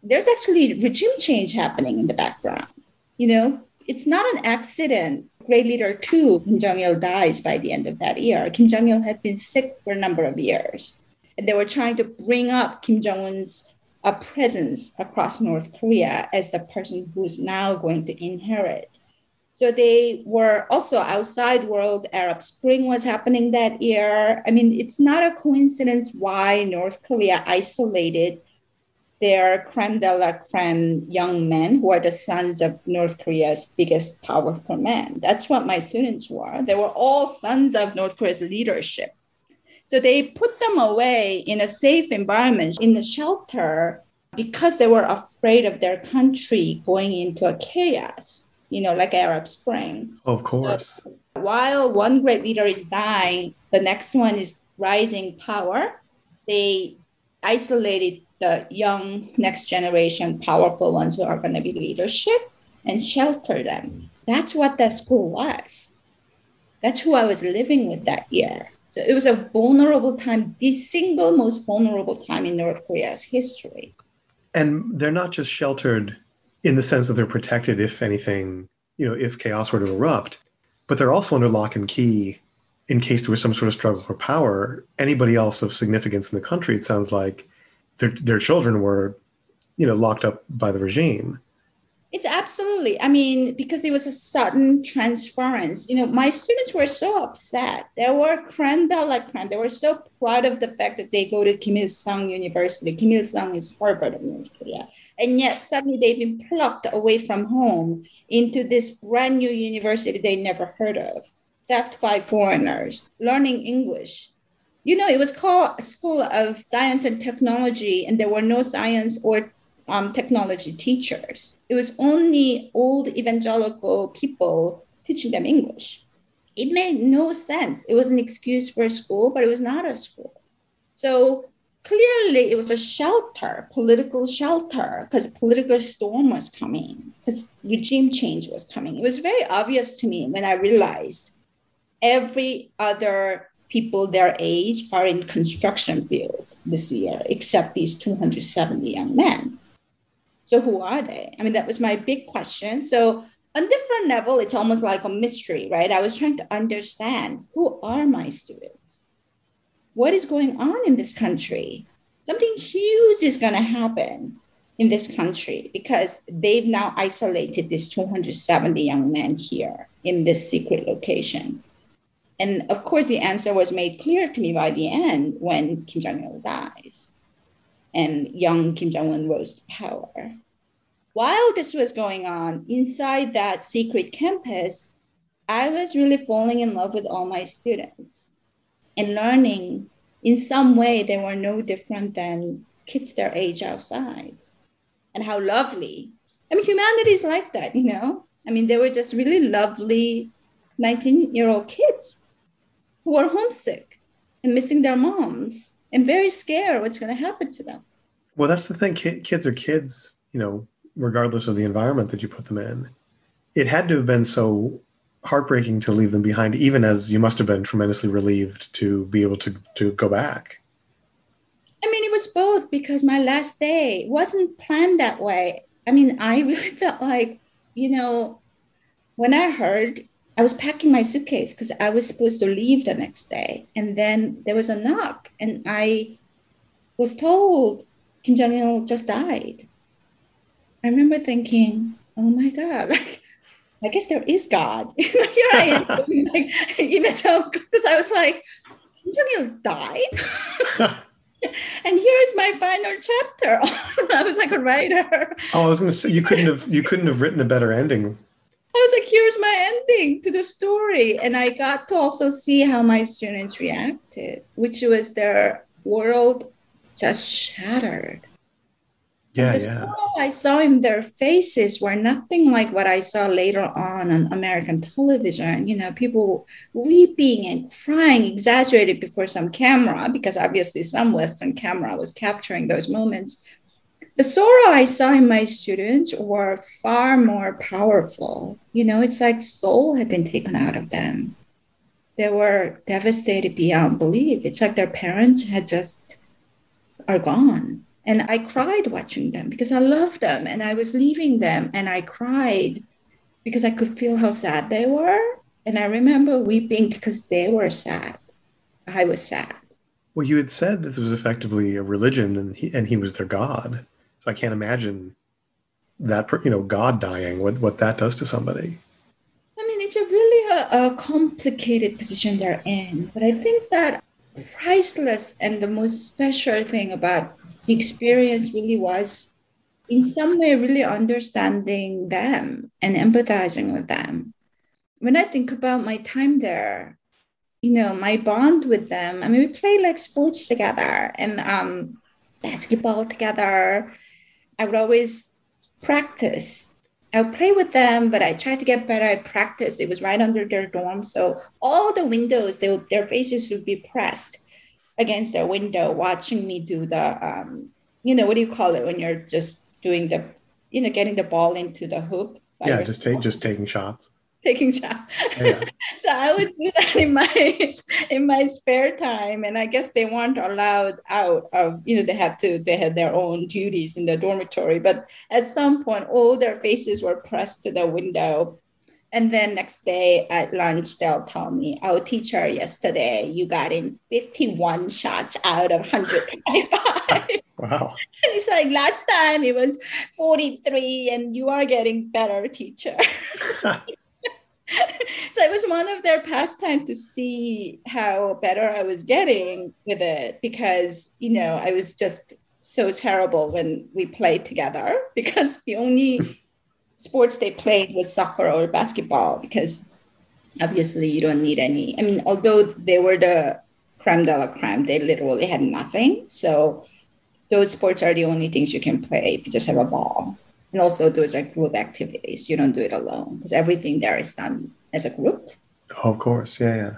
Speaker 3: there's actually regime change happening in the background. You know, it's not an accident. Great leader two, Kim Jong Il dies by the end of that year. Kim Jong Il had been sick for a number of years, and they were trying to bring up Kim Jong Un's uh, presence across North Korea as the person who's now going to inherit so they were also outside world. Arab Spring was happening that year. I mean, it's not a coincidence why North Korea isolated their creme de la creme young men who are the sons of North Korea's biggest powerful men. That's what my students were. They were all sons of North Korea's leadership. So they put them away in a safe environment, in the shelter, because they were afraid of their country going into a chaos you know, like Arab Spring.
Speaker 1: of course.
Speaker 3: While one great leader is dying, the next one is rising power. They isolated the young next generation, powerful ones who are going to be leadership and shelter them. That's what that school was. That's who I was living with that year. So it was a vulnerable time, the single most vulnerable time in North Korea's history.
Speaker 1: and they're not just sheltered in the sense that they're protected if anything you know if chaos were to erupt but they're also under lock and key in case there was some sort of struggle for power anybody else of significance in the country it sounds like their, their children were you know locked up by the regime
Speaker 3: It's absolutely. I mean, because it was a sudden transference. You know, my students were so upset. They were creme de la creme. They were so proud of the fact that they go to Kim Il Sung University. Kim Il Sung is Harvard of North Korea. And yet suddenly they've been plucked away from home into this brand new university they never heard of, staffed by foreigners, learning English. You know, it was called a School of Science and Technology, and there were no science or um, technology teachers. It was only old evangelical people teaching them English. It made no sense. It was an excuse for a school, but it was not a school. So clearly, it was a shelter, political shelter, because political storm was coming, because regime change was coming. It was very obvious to me when I realized every other people their age are in construction field this year, except these 270 young men. So who are they? I mean, that was my big question. So on different level, it's almost like a mystery, right? I was trying to understand who are my students? What is going on in this country? Something huge is going to happen in this country because they've now isolated these 270 young men here in this secret location. And of course, the answer was made clear to me by the end when Kim Jong il dies and young Kim Jong un rose to power. While this was going on inside that secret campus, I was really falling in love with all my students and learning in some way they were no different than kids their age outside and how lovely. I mean, humanity is like that, you know? I mean, they were just really lovely 19 year old kids who are homesick and missing their moms and very scared what's going to happen to them.
Speaker 1: Well, that's the thing. Kids are kids, you know, regardless of the environment that you put them in. It had to have been so heartbreaking to leave them behind, even as you must have been tremendously relieved to be able to to go back.
Speaker 3: I mean, it was both because my last day wasn't planned that way. I mean, I really felt like, you know, when I heard I was packing my suitcase because I was supposed to leave the next day, and then there was a knock, and I was told Kim Jong Il just died. I remember thinking, "Oh my God!" Like, I guess there is God. Here I am, like, even so because I was like, Kim Jong Il died. and here's my final chapter. I was like a writer.
Speaker 1: Oh, I was going to say you couldn't have you couldn't have written a better ending.
Speaker 3: I was like, here's my ending to the story, and I got to also see how my students reacted, which was their world just shattered.
Speaker 1: Yeah,
Speaker 3: the
Speaker 1: yeah.
Speaker 3: I saw in their faces were nothing like what I saw later on on American television. You know, people weeping and crying, exaggerated before some camera, because obviously some Western camera was capturing those moments. The sorrow I saw in my students were far more powerful. You know, it's like soul had been taken out of them. They were devastated beyond belief. It's like their parents had just are gone and I cried watching them because I loved them and I was leaving them and I cried because I could feel how sad they were. And I remember weeping because they were sad. I was sad.
Speaker 1: Well, you had said this was effectively a religion and he, and he was their God. So I can't imagine that, you know, God dying, what, what that does to somebody.
Speaker 3: I mean, it's a really a, a complicated position they're in. But I think that priceless and the most special thing about the experience really was in some way really understanding them and empathizing with them when i think about my time there you know my bond with them i mean we play like sports together and um, basketball together i would always practice I would play with them, but I tried to get better. I practiced. It was right under their dorm, so all the windows, they would, their faces would be pressed against their window watching me do the um, you know what do you call it when you're just doing the you know getting the ball into the hoop
Speaker 1: yeah just take just taking shots.
Speaker 3: Taking shots. Yeah. so i would do that in my in my spare time and i guess they weren't allowed out of you know they had to they had their own duties in the dormitory but at some point all their faces were pressed to the window and then next day at lunch, they'll tell me, "Our teacher yesterday, you got in 51 shots out of 125."
Speaker 1: wow.
Speaker 3: It's like last time it was 43, and you are getting better, teacher. so it was one of their pastime to see how better I was getting with it because you know I was just so terrible when we played together because the only sports they played was soccer or basketball because obviously you don't need any. I mean, although they were the creme de la creme, they literally had nothing. So those sports are the only things you can play if you just have a ball. And also those are group activities. You don't do it alone because everything there is done as a group.
Speaker 1: Of course. Yeah, yeah.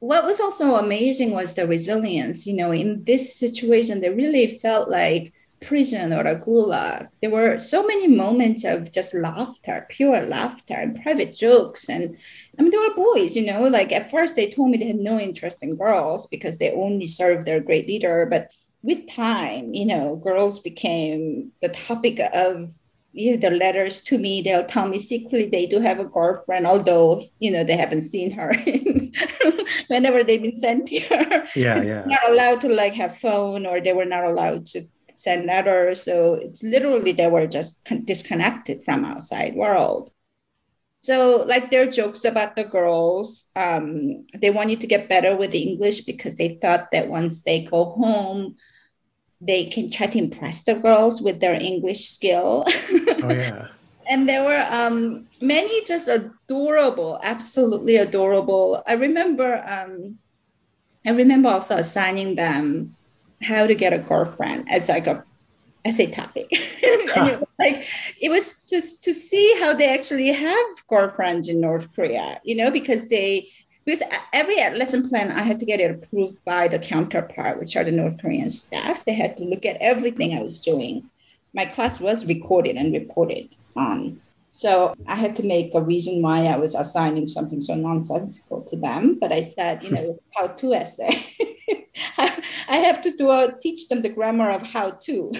Speaker 3: What was also amazing was the resilience. You know, in this situation, they really felt like prison or a gulag, there were so many moments of just laughter, pure laughter and private jokes. And I mean, they were boys, you know, like at first they told me they had no interest in girls because they only served their great leader. But with time, you know, girls became the topic of you know, the letters to me. They'll tell me secretly they do have a girlfriend, although, you know, they haven't seen her whenever they've been sent here.
Speaker 1: Yeah, yeah.
Speaker 3: Not allowed to like have phone or they were not allowed to send letters. So it's literally they were just disconnected from outside world. So like their jokes about the girls, um, they wanted to get better with English because they thought that once they go home, they can try to impress the girls with their English skill.
Speaker 1: oh yeah.
Speaker 3: and there were um, many just adorable, absolutely adorable. I remember, um, I remember also assigning them how to get a girlfriend as like a as a topic. it like it was just to see how they actually have girlfriends in North Korea, you know, because they because every lesson plan I had to get it approved by the counterpart, which are the North Korean staff. They had to look at everything I was doing. My class was recorded and reported on. So I had to make a reason why I was assigning something so nonsensical to them. But I said, you hmm. know, how to essay. I have to do a, teach them the grammar of how to.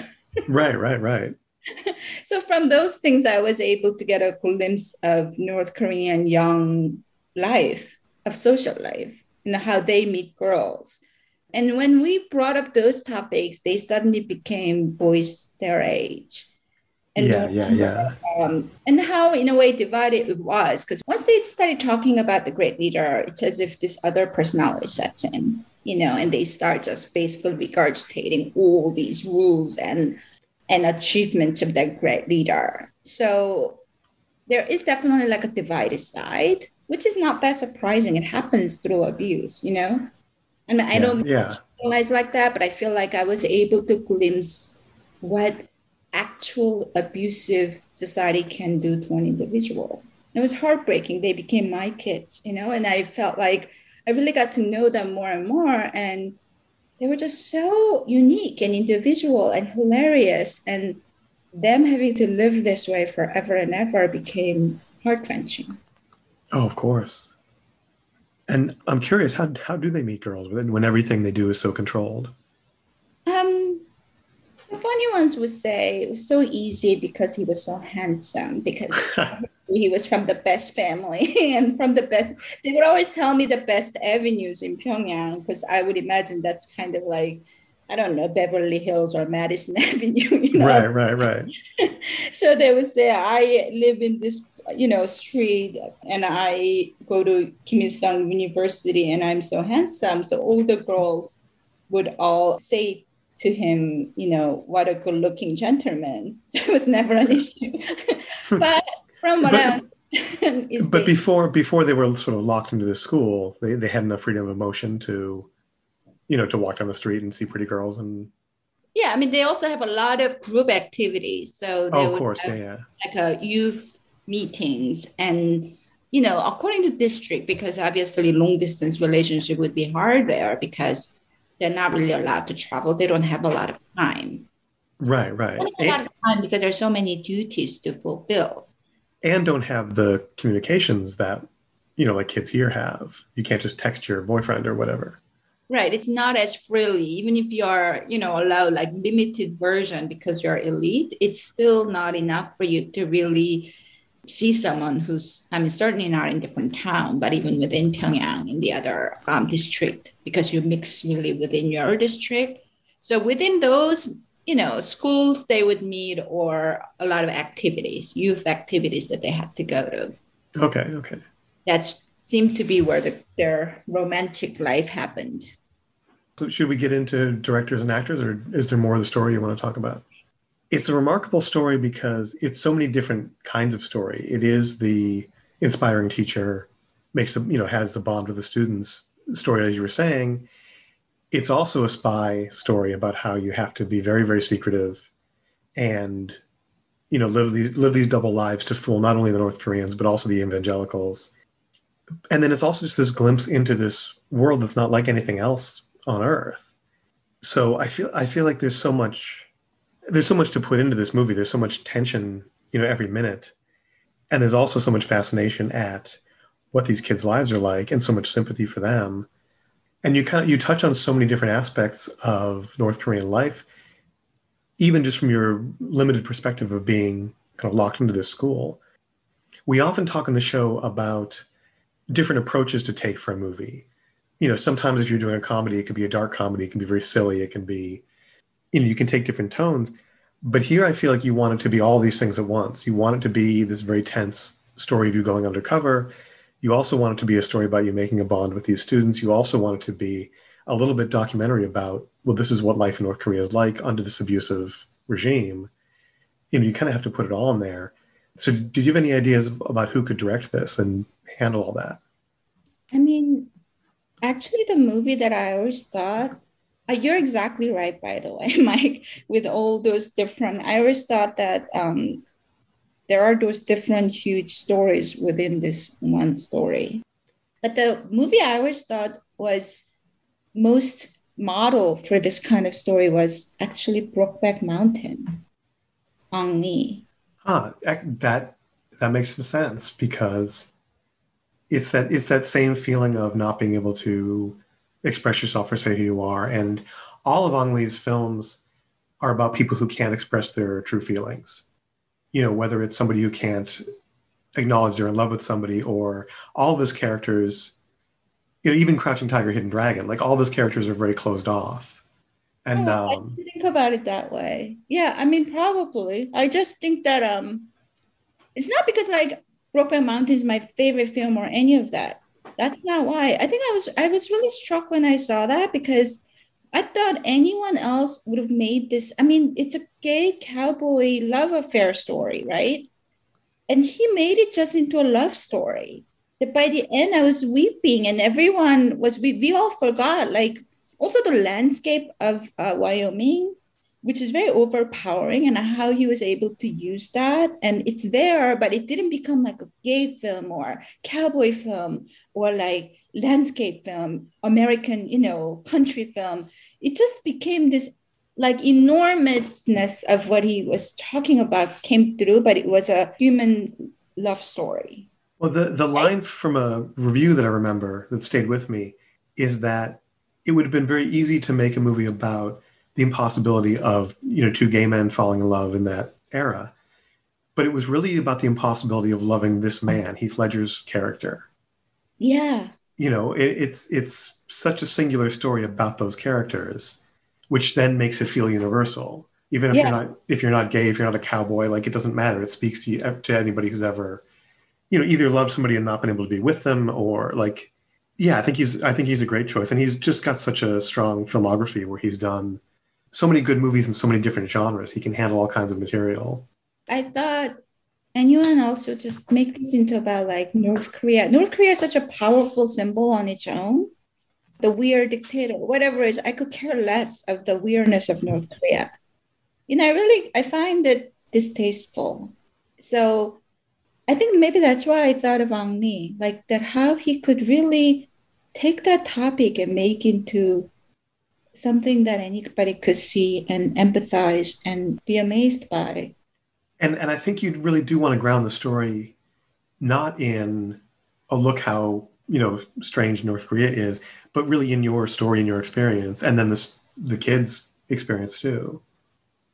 Speaker 1: right, right, right.
Speaker 3: so from those things, I was able to get a glimpse of North Korean young life, of social life, and how they meet girls. And when we brought up those topics, they suddenly became boys their age.
Speaker 1: And yeah, yeah, yeah.
Speaker 3: Um, and how, in a way, divided it was. Because once they started talking about the great leader, it's as if this other personality sets in you know, and they start just basically regurgitating all these rules and and achievements of that great leader. So there is definitely like a divided side, which is not that surprising. It happens through abuse, you know. I mean, I yeah, don't
Speaker 1: yeah.
Speaker 3: realize like that, but I feel like I was able to glimpse what actual abusive society can do to an individual. It was heartbreaking. They became my kids, you know, and I felt like I really got to know them more and more. And they were just so unique and individual and hilarious. And them having to live this way forever and ever became heart wrenching.
Speaker 1: Oh, of course. And I'm curious, how, how do they meet girls when everything they do is so controlled?
Speaker 3: Funny ones would say it was so easy because he was so handsome, because he was from the best family and from the best they would always tell me the best avenues in pyongyang because i would imagine that's kind of like i don't know beverly hills or madison avenue you know?
Speaker 1: Right right right.
Speaker 3: So they would say i live in this you know street and i go to kim il-sung university and i'm so handsome. So all the girls would all say to him, you know, what a good looking gentleman. So it was never an issue. but from what but,
Speaker 1: I but before before they were sort of locked into this school, they, they had enough freedom of motion to, you know, to walk down the street and see pretty girls and.
Speaker 3: Yeah, I mean, they also have a lot of group activities. So oh,
Speaker 1: they oh, of course, yeah, yeah.
Speaker 3: Like a youth meetings and you know according to district because obviously long distance relationship would be hard there because they're not really allowed to travel. They don't have a lot of time.
Speaker 1: Right right.
Speaker 3: A lot of time because there's so many duties to fulfill.
Speaker 1: And don't have the communications that you know like kids here have. You can't just text your boyfriend or whatever.
Speaker 3: Right it's not as freely. Even if you are you know allowed like limited version because you're elite it's still not enough for you to really see someone who's i mean certainly not in different town but even within pyongyang in the other um, district because you mix really within your district so within those you know, schools they would meet or a lot of activities, youth activities that they had to go to.
Speaker 1: Okay, okay.
Speaker 3: That seemed to be where the, their romantic life happened.
Speaker 1: So should we get into directors and actors, or is there more of the story you want to talk about? It's a remarkable story because it's so many different kinds of story. It is the inspiring teacher makes a, you know has the bond with the students story, as you were saying. It's also a spy story about how you have to be very very secretive and you know live these live these double lives to fool not only the north koreans but also the evangelicals. And then it's also just this glimpse into this world that's not like anything else on earth. So i feel i feel like there's so much there's so much to put into this movie there's so much tension you know every minute and there's also so much fascination at what these kids lives are like and so much sympathy for them and you kind of you touch on so many different aspects of North Korean life, even just from your limited perspective of being kind of locked into this school. We often talk on the show about different approaches to take for a movie. You know, sometimes if you're doing a comedy, it can be a dark comedy, it can be very silly, it can be, you know, you can take different tones. But here I feel like you want it to be all these things at once. You want it to be this very tense story of you going undercover you also want it to be a story about you making a bond with these students. You also want it to be a little bit documentary about, well, this is what life in North Korea is like under this abusive regime. You know, you kind of have to put it all in there. So, did you have any ideas about who could direct this and handle all that?
Speaker 3: I mean, actually, the movie that I always thought, you're exactly right, by the way, Mike, with all those different, I always thought that um, there are those different huge stories within this one story. But the movie I always thought was most model for this kind of story was actually Brokeback Mountain, Ang Lee.
Speaker 1: Huh, that that makes some sense because it's that it's that same feeling of not being able to express yourself or say who you are, and all of Ang Lee's films are about people who can't express their true feelings. You know, whether it's somebody who can't acknowledge they're in love with somebody, or all of his characters you know, even Crouching Tiger, Hidden Dragon, like all those characters are very closed off. And
Speaker 3: oh,
Speaker 1: um,
Speaker 3: I think about it that way. Yeah, I mean, probably. I just think that um, it's not because like Brokeback Mountain is my favorite film or any of that. That's not why. I think I was I was really struck when I saw that because I thought anyone else would have made this. I mean, it's a gay cowboy love affair story, right? And he made it just into a love story that by the end I was weeping and everyone was we, we all forgot like also the landscape of uh, Wyoming which is very overpowering and how he was able to use that. And it's there but it didn't become like a gay film or cowboy film or like landscape film american you know country film. It just became this like enormousness of what he was talking about came through but it was a human love story.
Speaker 1: Well, the, the line from a review that I remember that stayed with me is that it would have been very easy to make a movie about the impossibility of you know two gay men falling in love in that era, but it was really about the impossibility of loving this man, Heath Ledger's character.
Speaker 3: Yeah.
Speaker 1: You know, it, it's it's such a singular story about those characters, which then makes it feel universal. Even if yeah. you're not if you're not gay, if you're not a cowboy, like it doesn't matter. It speaks to you to anybody who's ever you know either loved somebody and not been able to be with them or like yeah i think he's i think he's a great choice and he's just got such a strong filmography where he's done so many good movies in so many different genres. He can handle all kinds of material.
Speaker 3: I thought anyone else would just make this into about like north korea. North korea is such a powerful symbol on its own. The weird dictator whatever it is i could care less of the weirdness of north korea. You know i really i find it distasteful. So I think maybe that's why I thought of Ang Lee, like that how he could really take that topic and make into something that anybody could see and empathize and be amazed by.
Speaker 1: And and I think you really do want to ground the story not in oh look how you know strange North Korea is, but really in your story and your experience, and then this the kids' experience too.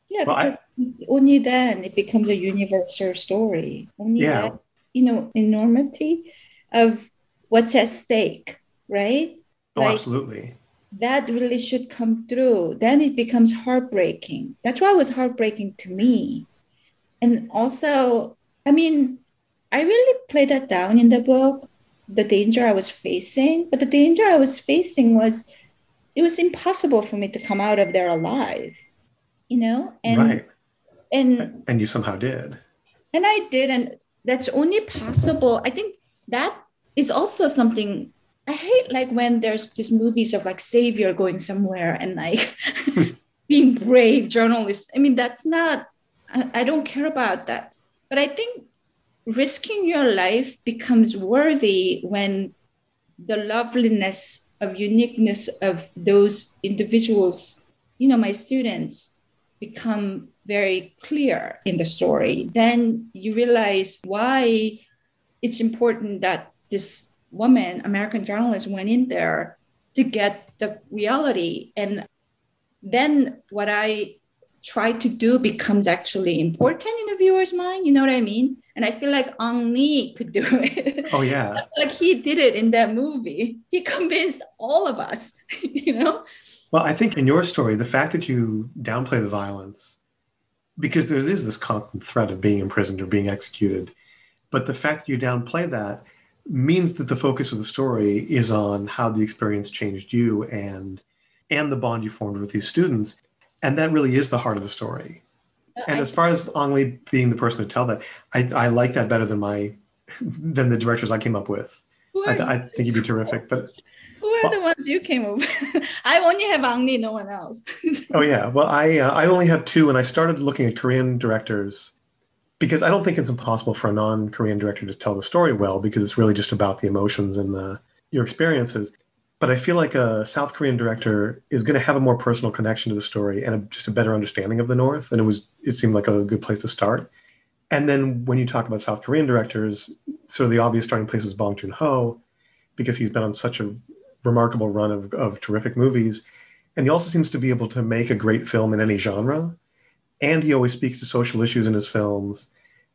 Speaker 3: Yeah, well, because I, only then it becomes a universal story. Only yeah. that, you know, enormity of what's at stake, right?
Speaker 1: Oh, like, absolutely.
Speaker 3: That really should come through. Then it becomes heartbreaking. That's why it was heartbreaking to me. And also, I mean, I really played that down in the book, the danger I was facing. But the danger I was facing was it was impossible for me to come out of there alive you know and
Speaker 1: right.
Speaker 3: and
Speaker 1: and you somehow did
Speaker 3: and i did and that's only possible i think that is also something i hate like when there's these movies of like savior going somewhere and like being brave journalists. i mean that's not I, I don't care about that but i think risking your life becomes worthy when the loveliness of uniqueness of those individuals you know my students become very clear in the story, then you realize why it's important that this woman, American journalist, went in there to get the reality. And then what I try to do becomes actually important in the viewer's mind. You know what I mean? And I feel like Ang Lee could do it.
Speaker 1: Oh yeah.
Speaker 3: like he did it in that movie. He convinced all of us, you know?
Speaker 1: Well, I think in your story, the fact that you downplay the violence, because there is this constant threat of being imprisoned or being executed, but the fact that you downplay that means that the focus of the story is on how the experience changed you and and the bond you formed with these students, and that really is the heart of the story. And
Speaker 3: I-
Speaker 1: as far as Ang Lee being the person to tell that, I, I like that better than my than the directors I came up with. I, I think he'd be terrific. But
Speaker 3: who are the ones you came up with? I only have Ang Lee, no one else.
Speaker 1: oh yeah, well I uh, I only have two, and I started looking at Korean directors because I don't think it's impossible for a non-Korean director to tell the story well because it's really just about the emotions and the your experiences. But I feel like a South Korean director is going to have a more personal connection to the story and a, just a better understanding of the North, and it was it seemed like a good place to start. And then when you talk about South Korean directors, sort of the obvious starting place is Bong Joon Ho, because he's been on such a remarkable run of, of terrific movies, and he also seems to be able to make a great film in any genre, and he always speaks to social issues in his films,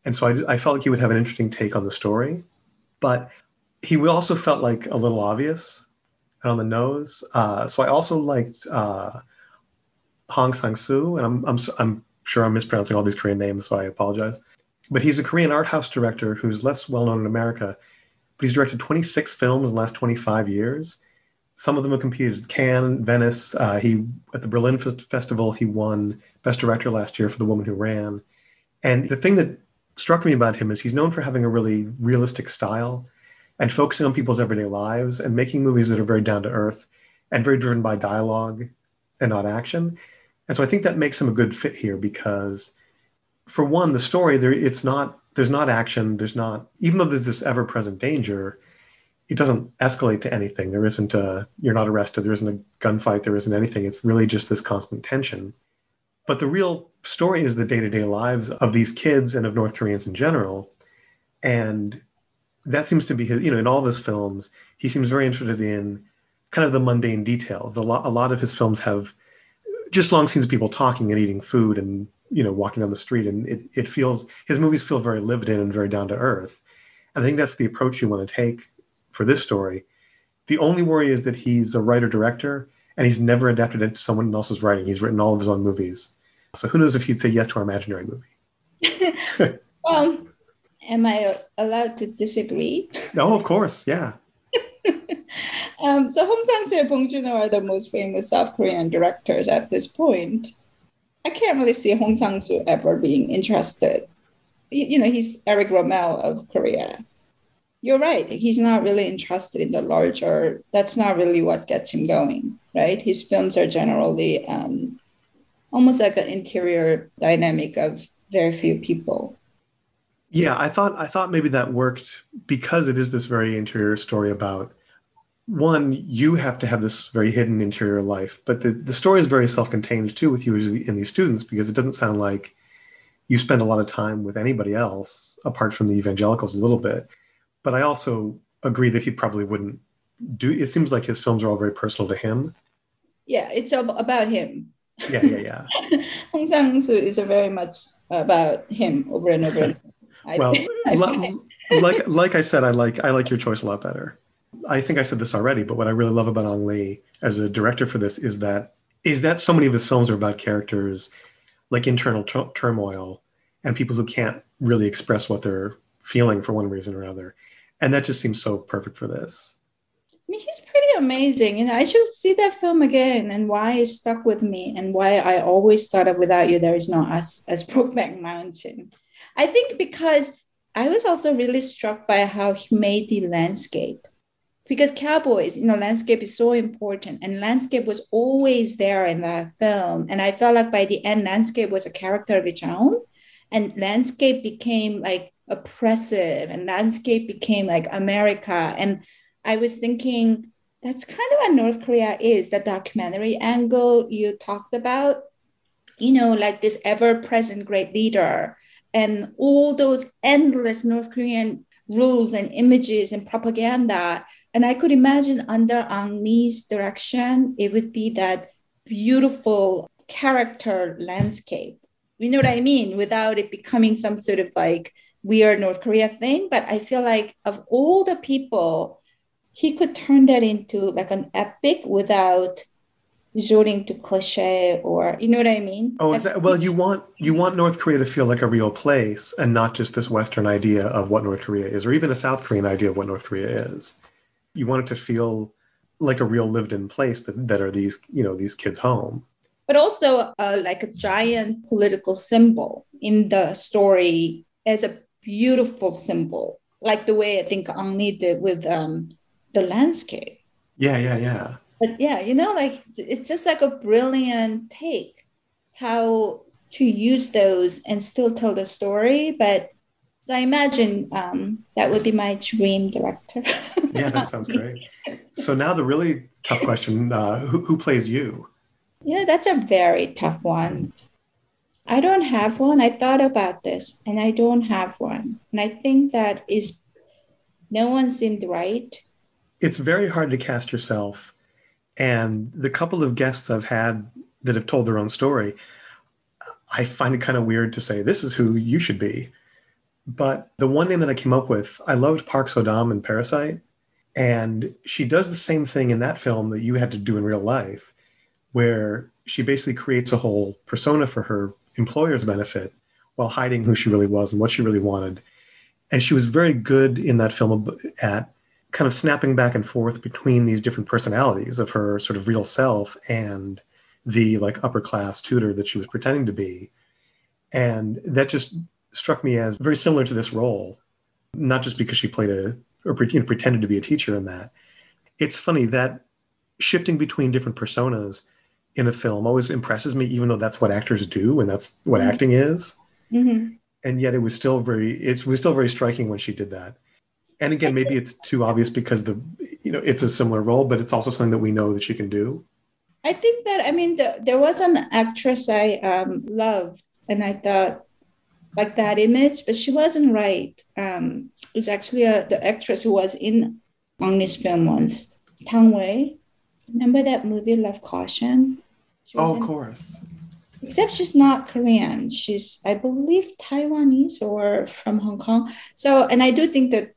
Speaker 1: and so I, I felt like he would have an interesting take on the story, but he also felt like a little obvious and on the nose. Uh, so I also liked uh, Hong Sang-soo, and I'm, I'm I'm sure I'm mispronouncing all these Korean names, so I apologize. But he's a Korean art house director who's less well known in America, but he's directed 26 films in the last 25 years. Some of them have competed Cannes, Venice. Uh, he at the Berlin F- Festival he won Best Director last year for The Woman Who Ran. And the thing that struck me about him is he's known for having a really realistic style and focusing on people's everyday lives and making movies that are very down to earth and very driven by dialogue and not action. And so I think that makes him a good fit here because for one, the story there it's not there's not action, there's not even though there's this ever-present danger, it doesn't escalate to anything. There isn't a you're not arrested, there isn't a gunfight, there isn't anything. It's really just this constant tension. But the real story is the day-to-day lives of these kids and of North Koreans in general. And that seems to be his, you know, in all of his films, he seems very interested in kind of the mundane details. The, a lot of his films have just long scenes of people talking and eating food and, you know, walking down the street. And it, it feels, his movies feel very lived in and very down to earth. And I think that's the approach you want to take for this story. The only worry is that he's a writer director and he's never adapted it to someone else's writing. He's written all of his own movies. So who knows if he'd say yes to our imaginary movie?
Speaker 3: well, am I allowed to disagree?
Speaker 1: No, of course. Yeah.
Speaker 3: Um, so Hong Sang-soo and Bong Joon-ho are the most famous South Korean directors at this point. I can't really see Hong Sang-soo ever being interested. You, you know, he's Eric Rohmer of Korea. You're right. He's not really interested in the larger. That's not really what gets him going, right? His films are generally um, almost like an interior dynamic of very few people.
Speaker 1: Yeah, I thought I thought maybe that worked because it is this very interior story about one, you have to have this very hidden interior life, but the, the story is very self-contained too with you in these students because it doesn't sound like you spend a lot of time with anybody else apart from the evangelicals a little bit. But I also agree that he probably wouldn't do it seems like his films are all very personal to him.
Speaker 3: Yeah, it's ab- about him.
Speaker 1: Yeah, yeah, yeah.
Speaker 3: Hong Sang-soo is a very much about him over and over. and
Speaker 1: Well,
Speaker 3: I
Speaker 1: like like I said, I like I like your choice a lot better. I think I said this already, but what I really love about Ang Lee as a director for this is that is that so many of his films are about characters like internal tur- turmoil and people who can't really express what they're feeling for one reason or another, and that just seems so perfect for this.
Speaker 3: I mean, he's pretty amazing. And I should see that film again and why it stuck with me and why I always thought of Without You, There Is No Us as Brokeback Mountain. I think because I was also really struck by how he made the landscape. Because cowboys, you know, landscape is so important, and landscape was always there in that film. And I felt like by the end, landscape was a character of its own, and landscape became like oppressive, and landscape became like America. And I was thinking that's kind of what North Korea is the documentary angle you talked about, you know, like this ever present great leader and all those endless North Korean rules and images and propaganda. And I could imagine under Ang Lee's direction, it would be that beautiful character landscape. You know what I mean? Without it becoming some sort of like weird North Korea thing. But I feel like of all the people, he could turn that into like an epic without resorting to cliche or you know what I mean?
Speaker 1: Oh, exactly. Well, you want you want North Korea to feel like a real place and not just this Western idea of what North Korea is, or even a South Korean idea of what North Korea is. You want it to feel like a real lived-in place that, that are these you know these kids' home.
Speaker 3: but also uh, like a giant political symbol in the story as a beautiful symbol, like the way I think Ang Lee did with um, the landscape.
Speaker 1: Yeah, yeah, yeah.
Speaker 3: But yeah, you know, like it's just like a brilliant take how to use those and still tell the story. But so I imagine um, that would be my dream director.
Speaker 1: yeah, that sounds great. So now the really tough question: uh, who, who plays you?
Speaker 3: Yeah, that's a very tough one. I don't have one. I thought about this, and I don't have one. And I think that is no one seemed right.
Speaker 1: It's very hard to cast yourself. And the couple of guests I've had that have told their own story, I find it kind of weird to say this is who you should be. But the one name that I came up with, I loved Park So-dam in Parasite. And she does the same thing in that film that you had to do in real life, where she basically creates a whole persona for her employer's benefit while hiding who she really was and what she really wanted. And she was very good in that film at kind of snapping back and forth between these different personalities of her sort of real self and the like upper class tutor that she was pretending to be. And that just struck me as very similar to this role, not just because she played a or you know, pretended to be a teacher in that. It's funny that shifting between different personas in a film always impresses me, even though that's what actors do and that's what mm-hmm. acting is. Mm-hmm. And yet it was still very it was still very striking when she did that. And again, maybe it's too obvious because the you know it's a similar role, but it's also something that we know that she can do.
Speaker 3: I think that I mean the, there was an actress I um, loved, and I thought like that image, but she wasn't right. Um, it was actually a, the actress who was in on this film once, Tang Wei. Remember that movie Love Caution?
Speaker 1: Oh, of in, course.
Speaker 3: Except she's not Korean. She's, I believe, Taiwanese or from Hong Kong. So, and I do think that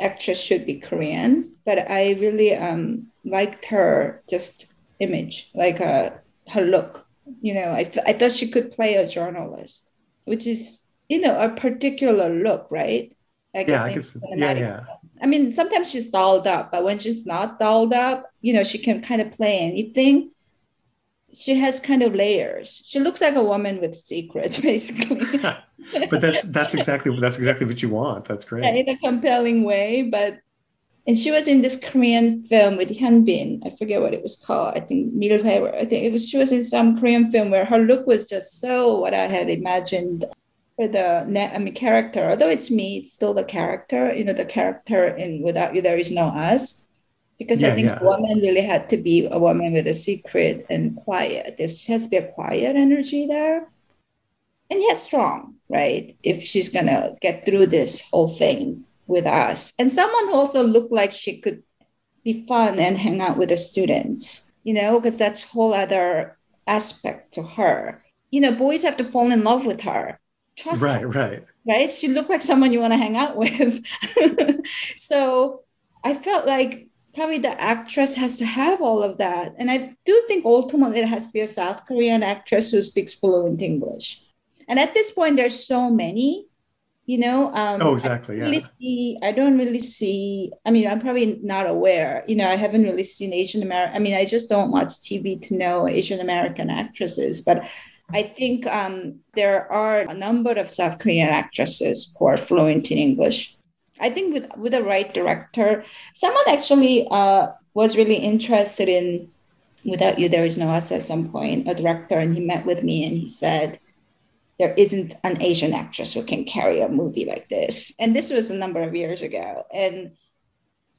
Speaker 3: actress should be Korean, but I really um, liked her just image, like uh, her look. You know, I, I thought she could play a journalist, which is, you know, a particular look, right?
Speaker 1: Like yeah, I guess, yeah, yeah.
Speaker 3: I mean, sometimes she's dolled up, but when she's not dolled up, you know, she can kind of play anything she has kind of layers. She looks like a woman with secrets, basically.
Speaker 1: but that's that's exactly that's exactly what you want. That's great.
Speaker 3: Yeah, in a compelling way, but and she was in this Korean film with Hyun Bin. I forget what it was called. I think Milhaewer. I think it was. She was in some Korean film where her look was just so what I had imagined for the I mean character. Although it's me, it's still the character. You know, the character in Without You There Is No Us because yeah, I think yeah. woman really had to be a woman with a secret and quiet. There has to be a quiet energy there, and yet strong, right? If she's gonna get through this whole thing with us, and someone who also looked like she could be fun and hang out with the students, you know, because that's whole other aspect to her. You know, boys have to fall in love with her.
Speaker 1: Trust right, her, right,
Speaker 3: right. She looked like someone you want to hang out with. so I felt like probably the actress has to have all of that. And I do think ultimately it has to be a South Korean actress who speaks fluent English. And at this point, there's so many, you know. Um,
Speaker 1: oh, exactly.
Speaker 3: I really
Speaker 1: yeah.
Speaker 3: See, I don't really see. I mean, I'm probably not aware. You know, I haven't really seen Asian American. I mean, I just don't watch TV to know Asian American actresses. But I think um, there are a number of South Korean actresses who are fluent in English. I think with with the right director, someone actually uh, was really interested in Without You There Is No Us at some point, a director, and he met with me and he said, there isn't an Asian actress who can carry a movie like this. And this was a number of years ago. And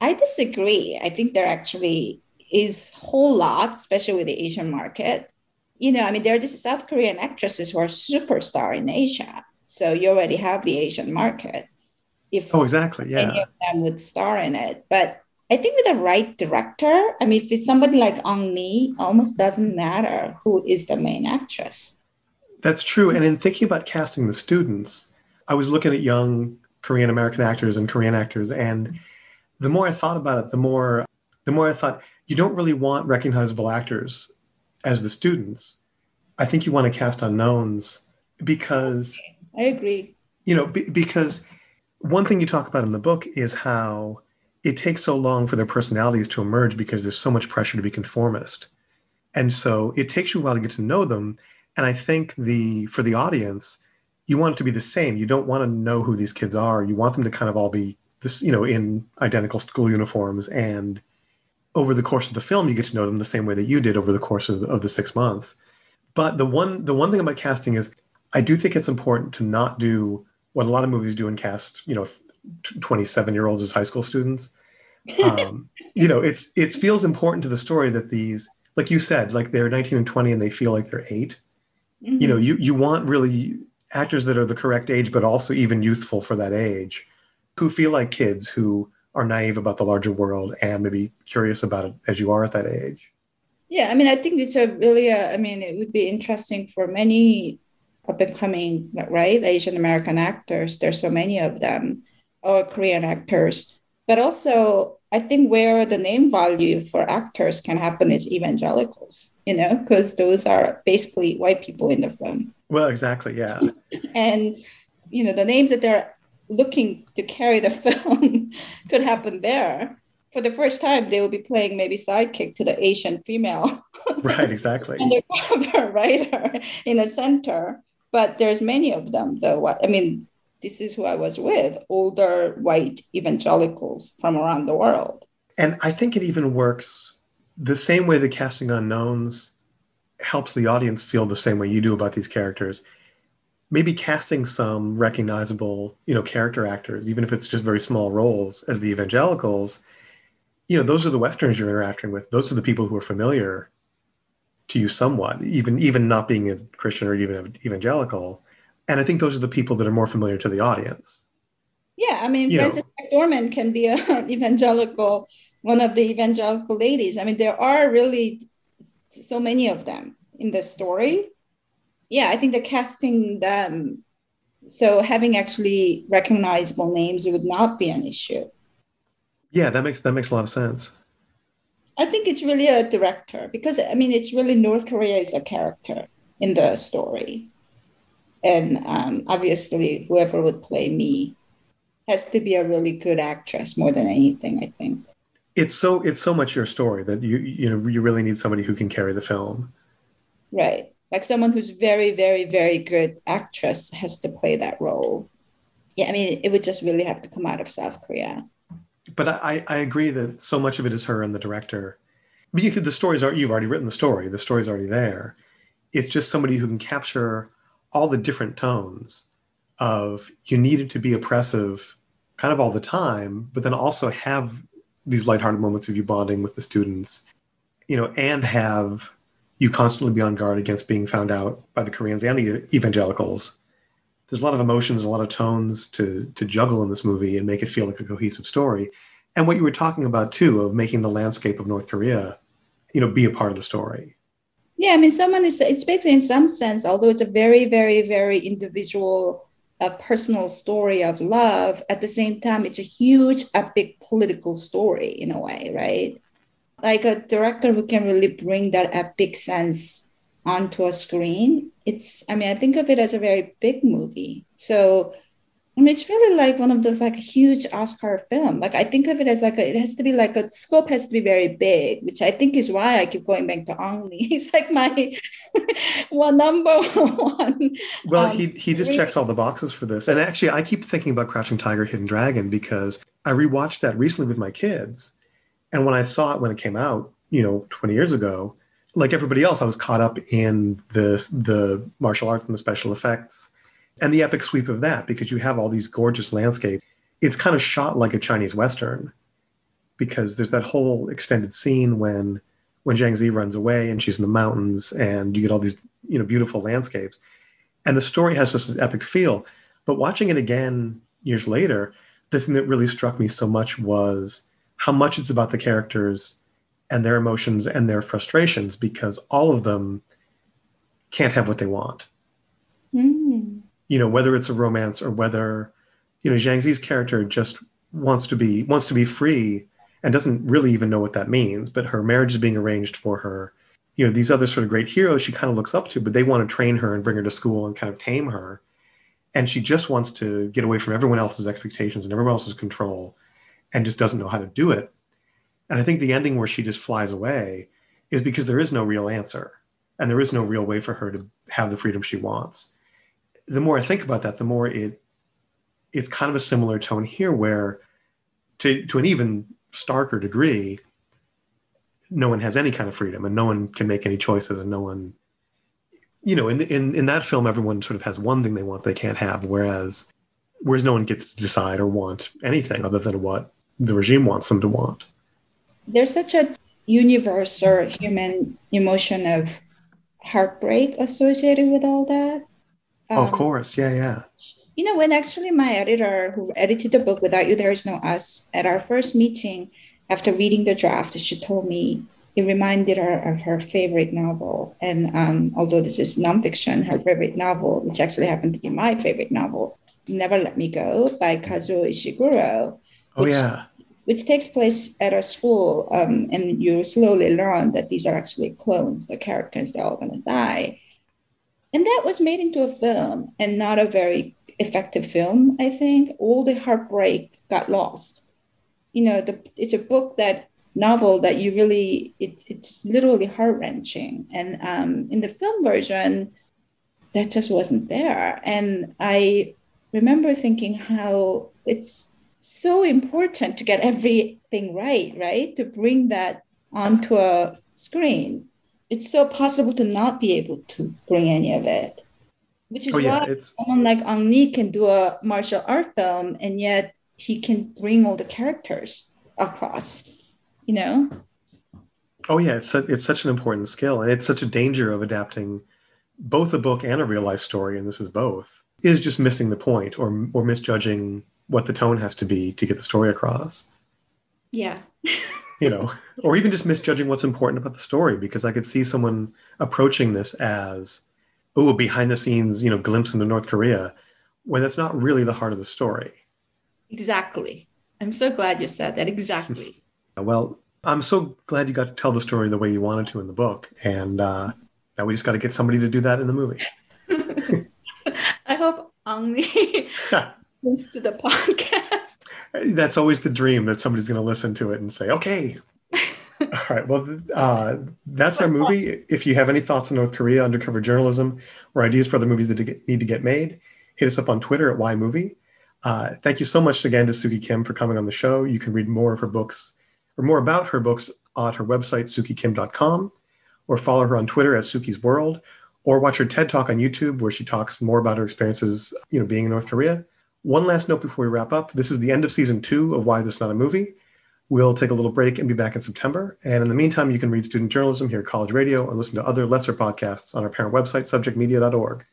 Speaker 3: I disagree. I think there actually is whole lot, especially with the Asian market. You know, I mean, there are these South Korean actresses who are superstar in Asia. So you already have the Asian market if
Speaker 1: oh exactly yeah. any
Speaker 3: of them would star in it. But i think with the right director i mean if it's somebody like Ang Lee almost doesn't matter who is the main actress.
Speaker 1: That's true and in thinking about casting the students i was looking at young korean american actors and korean actors and the more i thought about it the more the more i thought you don't really want recognizable actors as the students. I think you want to cast unknowns because
Speaker 3: i agree.
Speaker 1: you know because one thing you talk about in the book is how it takes so long for their personalities to emerge because there's so much pressure to be conformist. And so it takes you a while to get to know them. And I think the for the audience, you want it to be the same. You don't want to know who these kids are. You want them to kind of all be this, you know, in identical school uniforms. And over the course of the film, you get to know them the same way that you did over the course of the, of the six months. But the one the one thing about casting is, I do think it's important to not do what a lot of movies do and cast, you know, 27 year olds as high school students. Um, you know, it's it feels important to the story that these, like you said, like they're 19 and 20 and they feel like they're 8
Speaker 3: Mm-hmm.
Speaker 1: You know, you you want really actors that are the correct age, but also even youthful for that age, who feel like kids who are naive about the larger world and maybe curious about it as you are at that age.
Speaker 3: Yeah, I mean, I think it's a really, uh, I mean, it would be interesting for many up and coming, right, Asian American actors. There's so many of them, or Korean actors. But also, I think where the name value for actors can happen is evangelicals, you know, because those are basically white people in the film.
Speaker 1: Well, exactly, yeah.
Speaker 3: And, you know, the names that they're looking to carry the film could happen there. For the first time, they will be playing maybe sidekick to the Asian female
Speaker 1: right, exactly.
Speaker 3: undercover writer in the center. But there's many of them, though. I mean, this is who I was with older white evangelicals from around the world.
Speaker 1: And I think it even works the same way the casting unknowns helps the audience feel the same way you do about these characters. Maybe casting some recognizable, you know, character actors, even if it's just very small roles as the evangelicals, you know, those are the Westerns you're interacting with. Those are the people who are familiar to you somewhat, even even not being a Christian or even evangelical. And I think those are the people that are more familiar to the audience.
Speaker 3: Yeah, I mean,
Speaker 1: You.
Speaker 3: Frances McDormand can be an evangelical, one of the evangelical ladies. I mean, there are really so many of them in the story. Yeah, I think the casting them, so having actually recognizable names would not be an issue.
Speaker 1: Yeah, that makes that makes a lot of sense.
Speaker 3: I think it's really a director because I mean it's really North Korea is a character in the story, and um, obviously whoever would play me has to be a really good actress more than anything. I think.
Speaker 1: It's so it's so much your story that you you know you really need somebody who can carry the film.
Speaker 3: Right, like someone who's very, very, very good actress has to play that role. Yeah, I mean it would just really have to come out of South Korea.
Speaker 1: But I, I agree that so much of it is her and the director. Could, the stories are you've already written the story. The story's already there. It's just somebody who can capture all the different tones of you needed to be oppressive kind of all the time, but then also have these lighthearted moments of you bonding with the students, you know, and have you constantly be on guard against being found out by the Koreans and the evangelicals. There's a lot of emotions, a lot of tones to to juggle in this movie and make it feel like a cohesive story. And what you were talking about too of making the landscape of North Korea, you know, be a part of the story.
Speaker 3: Yeah, I mean, someone is it's basically in some sense, although it's a very, very, very individual, uh, personal story of love. At the same time, it's a huge, epic political story in a way, right? Like a director who can really bring that epic sense onto a screen. It's, I mean, I think of it as a very big movie. So I mean, it's really like one of those like huge Oscar film. Like I think of it as like a, it has to be like a scope has to be very big, which I think is why I keep going back to Ang Lee. He's like my one number one.
Speaker 1: Well,
Speaker 3: Um,
Speaker 1: he he just checks all the boxes for this. And actually, I keep thinking about Crouching Tiger, Hidden Dragon because I rewatched that recently with my kids, and when I saw it when it came out, you know, 20 years ago, like everybody else, I was caught up in the the martial arts and the special effects and the epic sweep of that because you have all these gorgeous landscapes. It's kind of shot like a Chinese western because there's that whole extended scene when when Zhang Ziyi runs away and she's in the mountains and you get all these you know beautiful landscapes and the story has this epic feel but watching it again years later the thing that really struck me so much was how much it's about the characters and their emotions and their frustrations because all of them can't have what they want.
Speaker 3: Mm.
Speaker 1: you know whether it's a romance or whether you know Zhang Ziyi's character just wants to be wants to be free and doesn't really even know what that means but her marriage is being arranged for her. You know these other sort of great heroes she kind of looks up to but they want to train her and bring her to school and kind of tame her. And she just wants to get away from everyone else's expectations and everyone else's control and just doesn't know how to do it and i think the ending where she just flies away is because there is no real answer and there is no real way for her to have the freedom she wants. The more I think about that, the more it it's kind of a similar tone here where to to an even starker degree, no one has any kind of freedom and no one can make any choices and no one you know in in in that film everyone sort of has one thing they want they can't have whereas whereas no one gets to decide or want anything other than what the regime wants them to want
Speaker 3: there's such a universal human emotion of heartbreak associated with all that
Speaker 1: um, of course yeah yeah
Speaker 3: you know when actually my editor who edited the book without you there is no us at our first meeting after reading the draft she told me it reminded her of her favorite novel. And um, although this is nonfiction, her favorite novel, which actually happened to be my favorite novel, Never Let Me Go by Kazuo Ishiguro.
Speaker 1: Oh, yeah.
Speaker 3: Which takes place at a school, um, and you slowly learn that these are actually clones, the characters, they're all going to die. And that was made into a film and not a very effective film, I think. All the heartbreak got lost. You know, the, it's a book that novel that you really it, it's literally heart wrenching and um, in the film version that just wasn't there and i remember thinking how it's so important to get everything right right? To bring that onto a screen. It's so possible to not be able to bring any of it which is oh, yeah, why it's... someone like Ang Lee can do a martial art film and yet he can bring all the characters across you know?
Speaker 1: Oh yeah it's, it's such an important skill and it's such a danger of adapting both a book and a real life story and this is both is just missing the point or or misjudging what the tone has to be to get the story across.
Speaker 3: Yeah.
Speaker 1: You know or even just misjudging what's important about the story because i could see someone approaching this as oh behind the scenes you know glimpse into north korea when that's not really the heart of the story.
Speaker 3: Exactly. I'm so glad you said that. Exactly.
Speaker 1: Well, I'm so glad you got to tell the story the way you wanted to in the book. And uh, now we just got to get somebody to do that in the movie.
Speaker 3: I hope Lee listens to the podcast.
Speaker 1: That's always the dream that somebody's going to listen to it and say, okay. All right. Well, uh, that's our movie. If you have any thoughts on North Korea undercover journalism or ideas for other movies that need to get made, hit us up on Twitter at YMovie. Uh, thank you so much again to Suki Kim for coming on the show. You can read more of her books or more about her books at her website, sukikim.com, or follow her on Twitter at Suki's World, or watch her TED Talk on YouTube where she talks more about her experiences, you know, being in North Korea. One last note before we wrap up. This is the end of season two of Why This Not a Movie. We'll take a little break and be back in September. And in the meantime, you can read student journalism here at College Radio and listen to other lesser podcasts on our parent website, subjectmedia.org.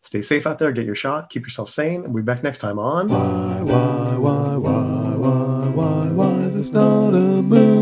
Speaker 1: Stay safe out there, get your shot, keep yourself sane, and we'll be back next time on
Speaker 2: Why, why, why, why, why, why, why is this not a movie?